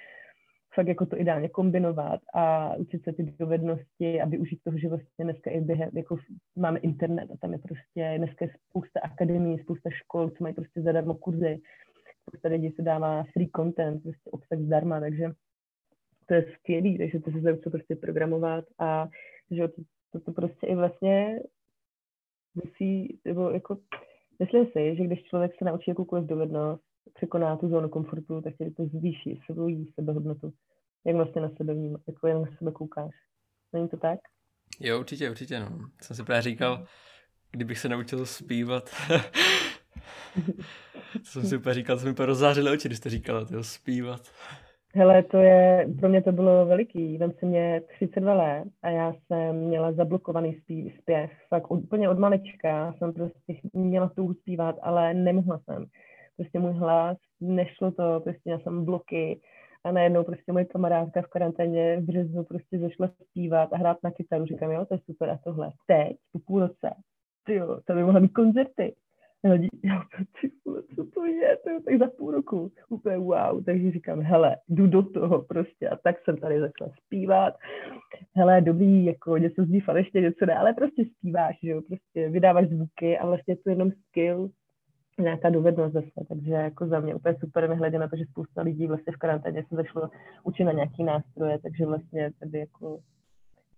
fakt jako to ideálně kombinovat a učit se ty dovednosti a využít toho, že vlastně dneska i během, jako máme internet a tam je prostě dneska je spousta akademií, spousta škol, co mají prostě zadarmo kurzy, spousta lidí se dává free content, prostě obsah zdarma, takže to je skvělý, takže to se zaučil prostě programovat a že to, to, to prostě i vlastně musí, nebo jako myslím si, že když člověk se naučí jakoukoliv dovednost, překoná tu zónu komfortu, tak tě to zvýší svoji sebehodnotu. Jak vlastně na sebe vnímat, jako jen na sebe koukáš. Není to tak? Jo, určitě, určitě, no. Jsem si právě říkal, kdybych se naučil zpívat. jsem si úplně říkal, to mi úplně rozzářily oči, když jste říkala, tyjo, zpívat. Hele, to je, pro mě to bylo veliký. Vem si mě 32 let a já jsem měla zablokovaný zpív, zpěv. Fakt úplně od malička jsem prostě měla tu zpívat, ale nemohla jsem prostě můj hlas, nešlo to, prostě měla jsem bloky a najednou prostě moje kamarádka v karanténě v březnu prostě zašla zpívat a hrát na kytaru. Říkám, jo, to je super a tohle. Teď, po půl roce, ty jo, to by mohla být koncerty. Lidi, já ty co to je, to je tak za půl roku, úplně wow, takže říkám, hele, jdu do toho prostě. A tak jsem tady začala zpívat, hele, dobrý, jako něco zdí falešně, něco ne, ale prostě zpíváš, že jo, prostě vydáváš zvuky a vlastně je to jenom skill, nějaká dovednost zase, takže jako za mě úplně super, nehledě na to, že spousta lidí vlastně v karanténě se začalo učit na nějaký nástroje, takže vlastně tady jako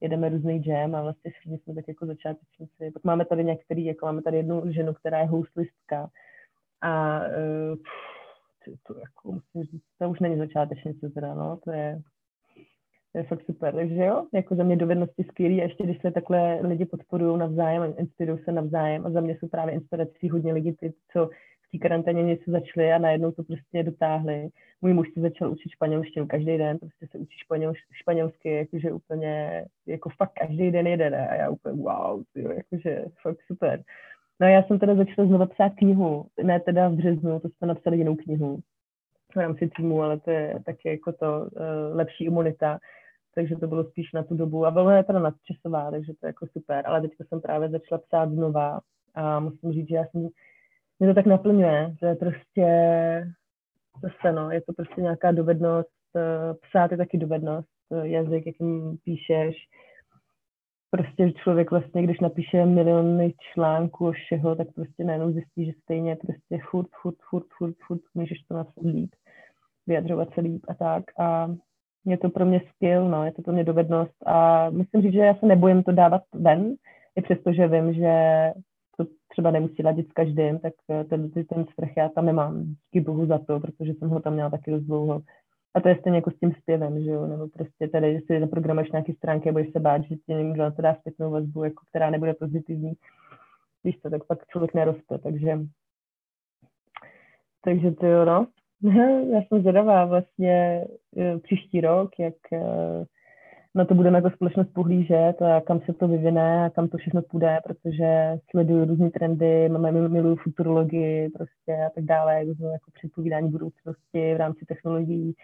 jedeme různý jam a vlastně všichni jsme tak jako začátečníci. Pak máme tady některý, jako máme tady jednu ženu, která je houslistka a uh, to, to jako musím říct, to už není začátečnice teda, no, to je, to je fakt super. Takže jo, jako za mě dovednosti skvělý a ještě když se takhle lidi podporují navzájem, inspirují se navzájem a za mě jsou právě inspirací hodně lidí, ty, co té karanténě něco začali a najednou to prostě dotáhli. Můj muž si začal učit španělštinu každý den, prostě se učí španěl, španělsky, jakože úplně, jako fakt každý den jede, ne? A já úplně wow, tyjo, jakože fakt super. No a já jsem teda začala znovu psát knihu, ne teda v březnu, to jsme napsali jinou knihu v rámci týmu, ale to je taky jako to uh, lepší imunita, takže to bylo spíš na tu dobu a bylo je teda nadčasová, takže to je jako super, ale teďka jsem právě začala psát znova a musím říct, že já jsem mě to tak naplňuje, že prostě zase no, je to prostě nějaká dovednost, eh, psát je taky dovednost, eh, jazyk, jakým píšeš, prostě člověk vlastně, když napíše miliony článků o všeho, tak prostě najednou zjistí, že stejně prostě furt, furt, furt, furt, furt můžeš to napsat líp, vyjadřovat se líp a tak. A je to pro mě skill, no, je to pro mě dovednost a musím říct, že já se nebojím to dávat ven, i přesto, že vím, že to třeba nemusí ladit s každým, tak eh, ten, ten strach já tam nemám. Díky bohu za to, protože jsem ho tam měla taky dost dlouho. A to je stejně jako s tím zpěvem, že jo, nebo prostě tady, že si naprogramuješ nějaké stránky a budeš se bát, že ti někdo na to dá zpětnou vazbu, jako, která nebude pozitivní. Víš to, tak pak člověk neroste, takže takže to jo, no. Já jsem zvědavá vlastně eh, příští rok, jak eh, na to budeme jako společnost pohlížet a kam se to vyvine a kam to všechno půjde, protože sleduju různé trendy, máme miluju futurologii prostě a tak dále, jako předpovídání budoucnosti v rámci technologií.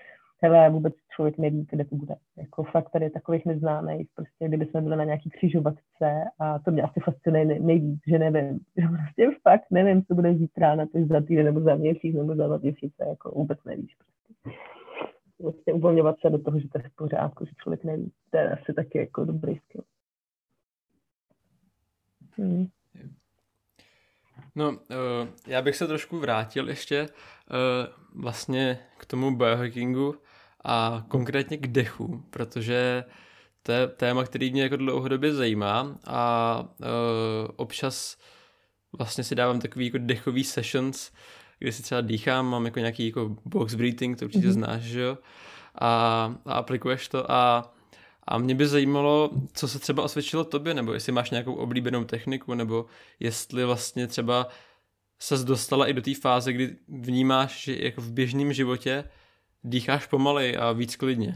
Hele, vůbec člověk neví, kde to bude. Jako fakt tady takových neznámých, prostě kdyby jsme byli na nějaký křižovatce a to mě asi fascinuje nejvíc, že nevím. Prostě fakt nevím, co bude zítra, na to za týden nebo za měsíc nebo za dva měsíce, jako vůbec nevíš. Prostě vlastně uvolňovat se do toho, že to je v pořádku, že člověk neví. To je asi taky jako dobrý skill. Hmm. No, uh, já bych se trošku vrátil ještě uh, vlastně k tomu biohackingu a konkrétně k dechu, protože to je téma, který mě jako dlouhodobě zajímá a uh, občas vlastně si dávám takový jako dechový sessions, kde si třeba dýchám, mám jako nějaký jako box breathing, to určitě mm-hmm. znáš, že jo, a, a aplikuješ to a a mě by zajímalo, co se třeba osvědčilo tobě, nebo jestli máš nějakou oblíbenou techniku, nebo jestli vlastně třeba se dostala i do té fáze, kdy vnímáš, že jako v běžném životě dýcháš pomalej a víc klidně.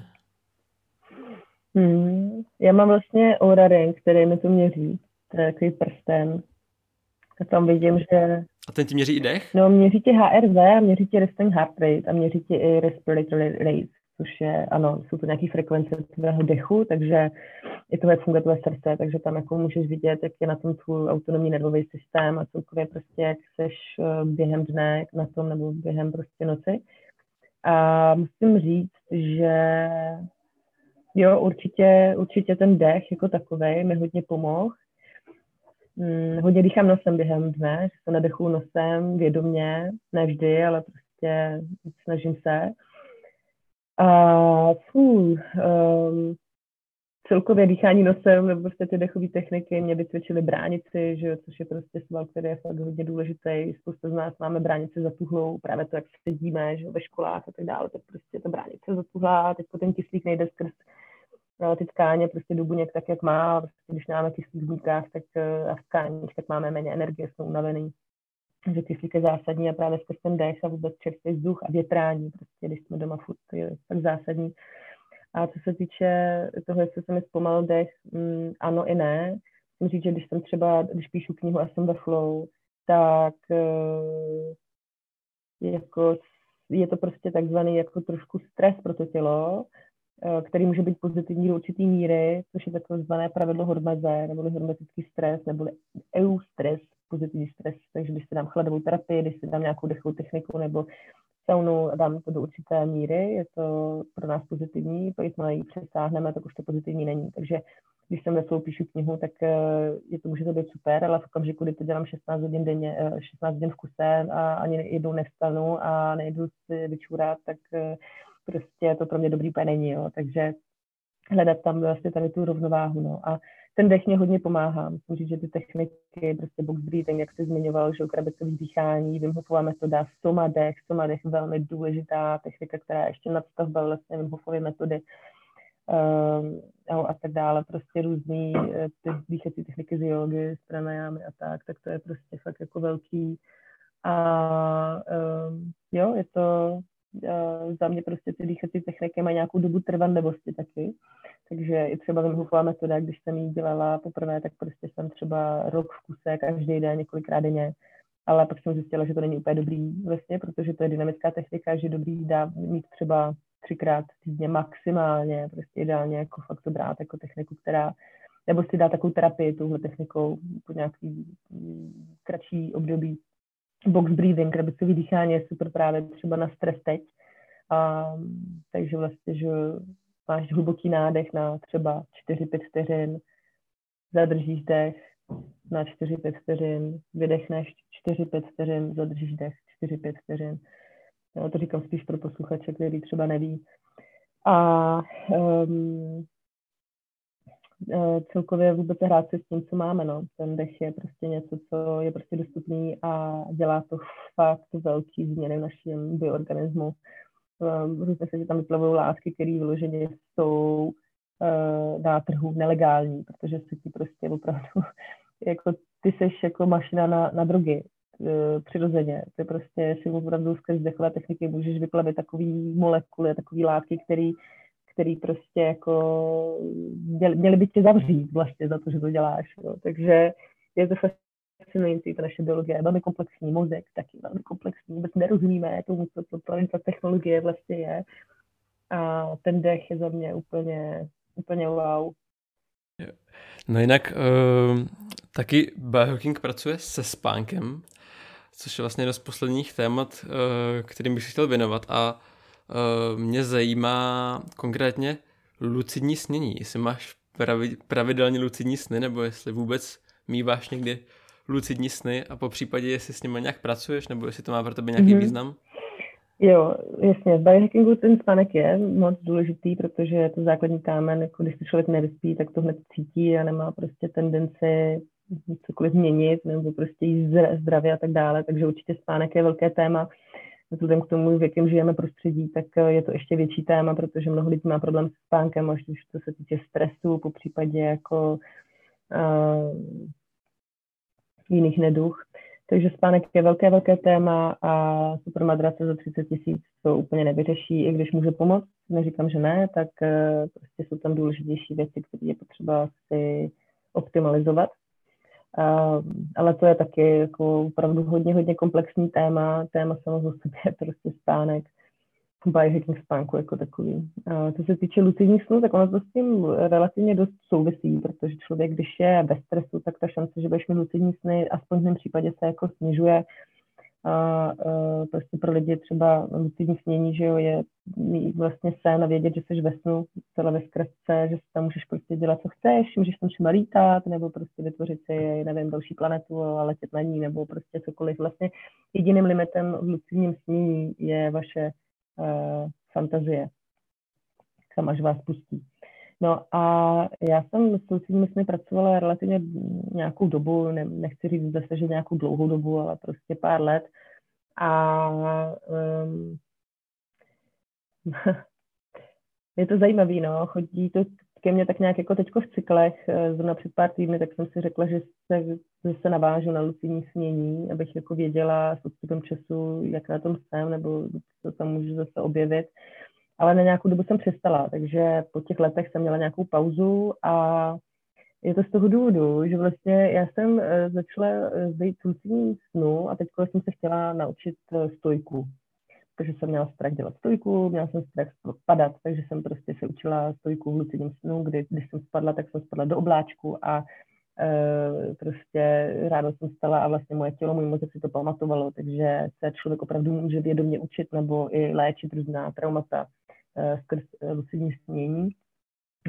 Hmm. Já mám vlastně Aura Ring, který mi to měří. To je takový prsten. A tam vidím, že a ten ti měří i dech? No, měří ti HRV, a měří ti resting heart rate a měří ti i respiratory rate, což je, ano, jsou to nějaké frekvence tvého dechu, takže je to, jak funguje tvoje srdce, takže tam jako můžeš vidět, jak je na tom tvůj autonomní nervový systém a celkově prostě, jak seš eh, během dne na tom nebo během prostě noci. A musím říct, že jo, určitě, určitě ten dech jako takový mi hodně pomohl Hmm, hodně dýchám nosem během dne, že se nadechuju nosem vědomě, ne vždy, ale prostě snažím se. A fů, um, celkově dýchání nosem nebo prostě ty dechové techniky mě vycvičily bránici, že, což je prostě sval, který je fakt hodně důležitý. Spousta z nás máme bránici zatuhlou, právě to, jak sedíme že, ve školách a tak dále, tak prostě ta bránice zatuhlá, teď ten kyslík nejde skrz ty tkáně prostě do buněk tak, jak má. Prostě, když máme kyslík v tak, eh, a v tkáních, tak máme méně energie, jsme unavený. Takže kyslík je zásadní a právě skrz ten dech a vůbec čerstvý vzduch a větrání, prostě, když jsme doma furt, je tak zásadní. A co se týče toho, jestli se mi zpomalil dech, mm, ano i ne. Musím říct, že když jsem třeba, když píšu knihu a jsem ve flow, tak uh, jako je to prostě takzvaný jako trošku stres pro to tělo, eh, který může být pozitivní do určitý míry, což je takzvané pravidlo hormeze, nebo hormetický stres, nebo eustres, pozitivní stres. Takže když si dám chladovou terapii, když si dám nějakou dechovou techniku nebo saunu dám to do určité míry, je to pro nás pozitivní, pak jsme ji přesáhneme, tak už to pozitivní není. Takže když jsem ve svou píšu knihu, tak eh, je to může to být super, ale v okamžiku, kdy to dělám 16 hodin denně, 16 eh, hodin v kuse a ani jednou nevstanu a nejdu si vyčurat, tak eh, prostě to pro mě dobrý úplně není, jo. Takže hledat tam vlastně tady tu rovnováhu, no. A ten dech mě hodně pomáhá. Musím říct, že ty techniky, prostě box breathing, jak jsi zmiňoval, že krabicový dýchání, Wim Hofová metoda, soma dech, soma dech, velmi důležitá technika, která je ještě nadstavba vlastně Wim Hofovy metody uh, a tak dále, prostě různý eh, ty dýchací techniky z jogy, z pranajámy a tak, tak to je prostě fakt jako velký. A um, jo, je to uh, za mě prostě ty dýchací techniky mají nějakou dobu trvanlivosti taky. Takže i třeba Wim metoda, když jsem ji dělala poprvé, tak prostě jsem třeba rok v kuse, každý den, několikrát denně. Ale pak jsem zjistila, že to není úplně dobrý vlastně, protože to je dynamická technika, že dobrý dá mít třeba třikrát týdně maximálně, prostě ideálně jako fakt to brát jako techniku, která, nebo si dá takovou terapii touhle technikou po nějaký kratší období. Box breathing, krabicový dýchání je super právě třeba na stres teď. A, takže vlastně, že máš hluboký nádech na třeba 4-5 vteřin, zadržíš dech na 4-5 vteřin, vydechneš 4-5 vteřin, zadržíš dech 4-5 vteřin. Já to říkám spíš pro posluchače, který třeba neví. A um, celkově vůbec hrát se s tím, co máme. No. Ten dech je prostě něco, co je prostě dostupný a dělá to fakt velký změny v našem bioorganismu. Um, různě se, tam vyplavují látky, které vyloženě jsou uh, na trhu nelegální, protože si ti prostě opravdu, jako ty seš jako mašina na, na drogy uh, přirozeně. Ty prostě si opravdu skrz dechové techniky můžeš vyplavit takový molekuly, takový látky, který, který prostě jako měli, měli by tě zavřít vlastně za to, že to děláš. Jo. Takže je to fascinující, ta naše biologie je velmi komplexní, mozek taky velmi komplexní, vůbec nerozumíme tomu, co to, to, ta technologie vlastně je. A ten dech je za mě úplně, úplně wow. No jinak uh, taky biohacking pracuje se spánkem, což je vlastně jedno z posledních témat, uh, kterým bych se chtěl věnovat a mě zajímá konkrétně lucidní snění, jestli máš pravi, pravidelně lucidní sny, nebo jestli vůbec míváš někdy lucidní sny a po případě, jestli s nimi nějak pracuješ, nebo jestli to má pro tebe nějaký mm-hmm. význam? Jo, jasně. V biohackingu ten spánek je moc důležitý, protože je to základní kámen, jako když se člověk nevyspí, tak to hned cítí a nemá prostě tendenci cokoliv změnit nebo prostě jíst zdravě a tak dále, takže určitě spánek je velké téma. Vzhledem k tomu, v jakém žijeme prostředí, tak je to ještě větší téma, protože mnoho lidí má problém s spánkem, až to se týče stresu, po případě jako uh, jiných neduch. Takže spánek je velké, velké téma a supermadrace za 30 tisíc to úplně nevyřeší, i když může pomoct. Neříkám, že ne, tak uh, prostě jsou tam důležitější věci, které je potřeba si optimalizovat. Uh, ale to je taky jako opravdu hodně, hodně komplexní téma. Téma samozřejmě je prostě spánek biohacking spánku jako takový. A co se týče lucidních snů, tak ono to s tím relativně dost souvisí, protože člověk, když je ve stresu, tak ta šance, že budeš mít lucidní sny, aspoň v mém případě se jako snižuje. A, a prostě pro lidi třeba lucidní snění, že jo, je vlastně sen a vědět, že jsi ve snu, celé ve zkratce, že si tam můžeš prostě dělat, co chceš, můžeš tam třeba lítat, nebo prostě vytvořit si, nevím, další planetu a letět na ní, nebo prostě cokoliv. Vlastně jediným limitem v lucidním snění je vaše uh, fantazie, kam až vás pustí. No a já jsem s lucidními sny pracovala relativně nějakou dobu, ne, nechci říct zase, že nějakou dlouhou dobu, ale prostě pár let. A um, je to zajímavé, no, chodí to ke mně tak nějak jako teďko v cyklech, eh, zrovna před pár týdny, tak jsem si řekla, že se, že se navážu na lucidní smění, abych jako věděla s odstupem času, jak na tom jsem, nebo co tam můžu zase objevit. Ale na nějakou dobu jsem přestala, takže po těch letech jsem měla nějakou pauzu a je to z toho důvodu, že vlastně já jsem eh, začala být eh, lucidní snu a teď jsem se chtěla naučit stojku protože jsem měla strach dělat stojku, měla jsem strach padat, takže jsem prostě se učila stojku v lucidním snu, kdy když jsem spadla, tak jsem spadla do obláčku a e, prostě ráno jsem stala a vlastně moje tělo, můj mozek si to pamatovalo, takže se člověk opravdu může vědomě učit nebo i léčit různá traumata skrz e, lucidní snění.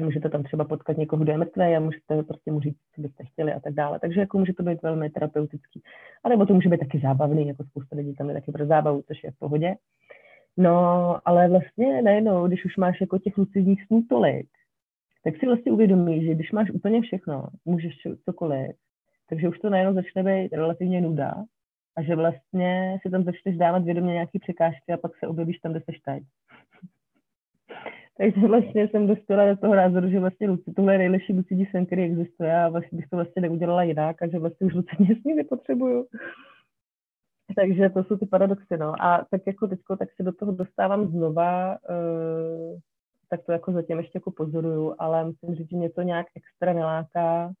Můžete tam třeba potkat někoho, kdo je mrtvé a můžete prostě mu říct, co byste chtěli a tak dále. Takže jako může to být velmi terapeutický. A nebo to může být taky zábavný, jako spousta lidí tam je taky pro zábavu, což je v pohodě. No, ale vlastně najednou, když už máš jako těch lucidních snů tolik, tak si vlastně uvědomíš, že když máš úplně všechno, můžeš cokoliv, takže už to najednou začne být relativně nuda a že vlastně si tam začneš dávat vědomě nějaké překážky a pak se objevíš tam, kde seš teď. Takže vlastně jsem dostala do toho názoru, že vlastně luci, tohle je nejlepší lucidní sen, který existuje a vlastně bych to vlastně neudělala jinak a že vlastně už lucidní sny nepotřebuju. Takže to jsou ty paradoxy, no. A tak jako teďko, tak se do toho dostávám znova, uh, tak to jako zatím ještě jako pozoruju, ale musím říct, že mě to nějak extra neláká,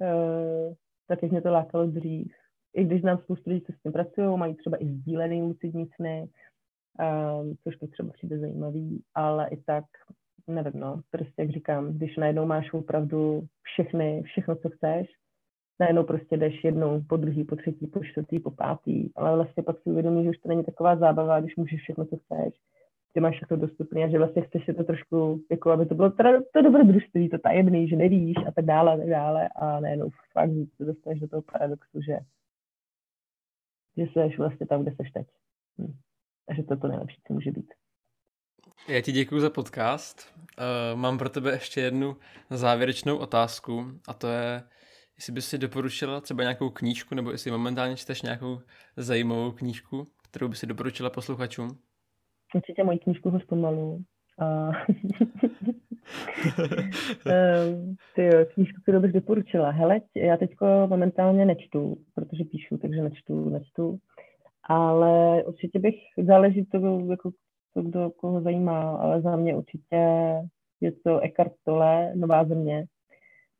uh, tak jak mě to lákalo dřív. I když znám spoustu lidí, co s tím pracují, mají třeba i sdílený lucidní sny, um, což mi třeba přijde zajímavý, ale i tak, nevím, no, prostě jak říkám, když najednou máš opravdu všechny, všechno, co chceš, najednou prostě jdeš jednou, po druhý, po třetí, po čtvrtý, po pátý, ale vlastně pak si uvědomíš, že už to není taková zábava, když můžeš všechno, co chceš, že máš všechno dostupné a že vlastně chceš si to trošku, jako aby to bylo teda to dobrodružství, to tajemný, že nevíš a tak dále a tak dále a najednou fakt se dostaneš do toho paradoxu, že, že jsi vlastně tam, kde jsi teď. Hm. Takže to je to nejlepší, co může být. Já ti děkuji za podcast. Uh, mám pro tebe ještě jednu závěrečnou otázku a to je, jestli bys si doporučila třeba nějakou knížku, nebo jestli momentálně čteš nějakou zajímavou knížku, kterou by si doporučila posluchačům? Určitě moji knížku ho zpomalu. A... Ehm, ty jo, knížku, kterou bych doporučila. Hele, já teďko momentálně nečtu, protože píšu, takže nečtu, nečtu. Ale určitě bych, záleží to, jako, to, kdo koho zajímá, ale za mě určitě je to Eckhart Tolle, Nová země.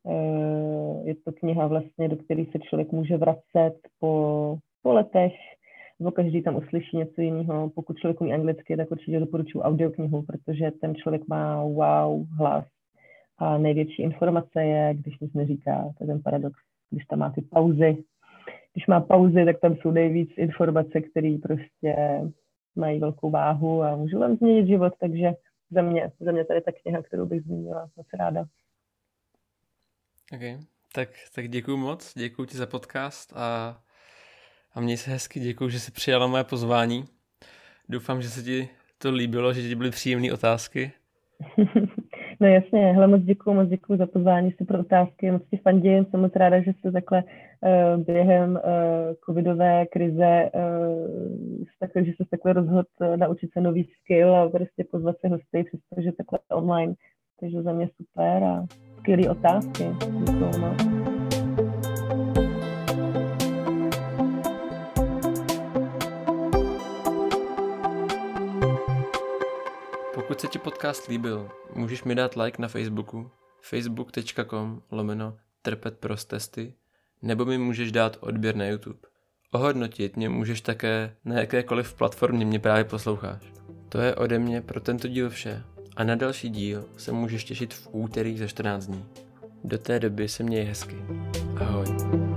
Ehm, je to kniha vlastně, do které se člověk může vracet po, po letech, nebo každý tam uslyší něco jiného. Pokud člověk umí anglicky, tak určitě doporučuji audioknihu, protože ten člověk má wow hlas a největší informace je, když nic neříká, to je ten paradox, když tam má ty pauzy. Když má pauzy, tak tam jsou nejvíc informace, které prostě mají velkou váhu a můžou vám změnit život, takže za mě, za mě tady ta kniha, kterou bych zmínila, moc ráda. OK, tak, tak děkuji moc, děkuji ti za podcast a a měj se hezky, děkuji, že jsi přijala moje pozvání. Doufám, že se ti to líbilo, že ti byly příjemné otázky. No jasně, hele, moc děkuji, moc děkuji za pozvání, pro otázky, moc ti fandím, jsem moc ráda, že jste takhle uh, během uh, covidové krize uh, takhle, že se takhle rozhodl uh, naučit se nový skill a prostě pozvat se hosty, přestože takhle online, takže za mě super a skvělé otázky. Děkuji. Pokud se ti podcast líbil, můžeš mi dát like na Facebooku facebook.com lomeno trpet prostesty nebo mi můžeš dát odběr na YouTube. Ohodnotit mě můžeš také na jakékoliv platformě mě právě posloucháš. To je ode mě pro tento díl vše a na další díl se můžeš těšit v úterý za 14 dní. Do té doby se měj hezky. Ahoj.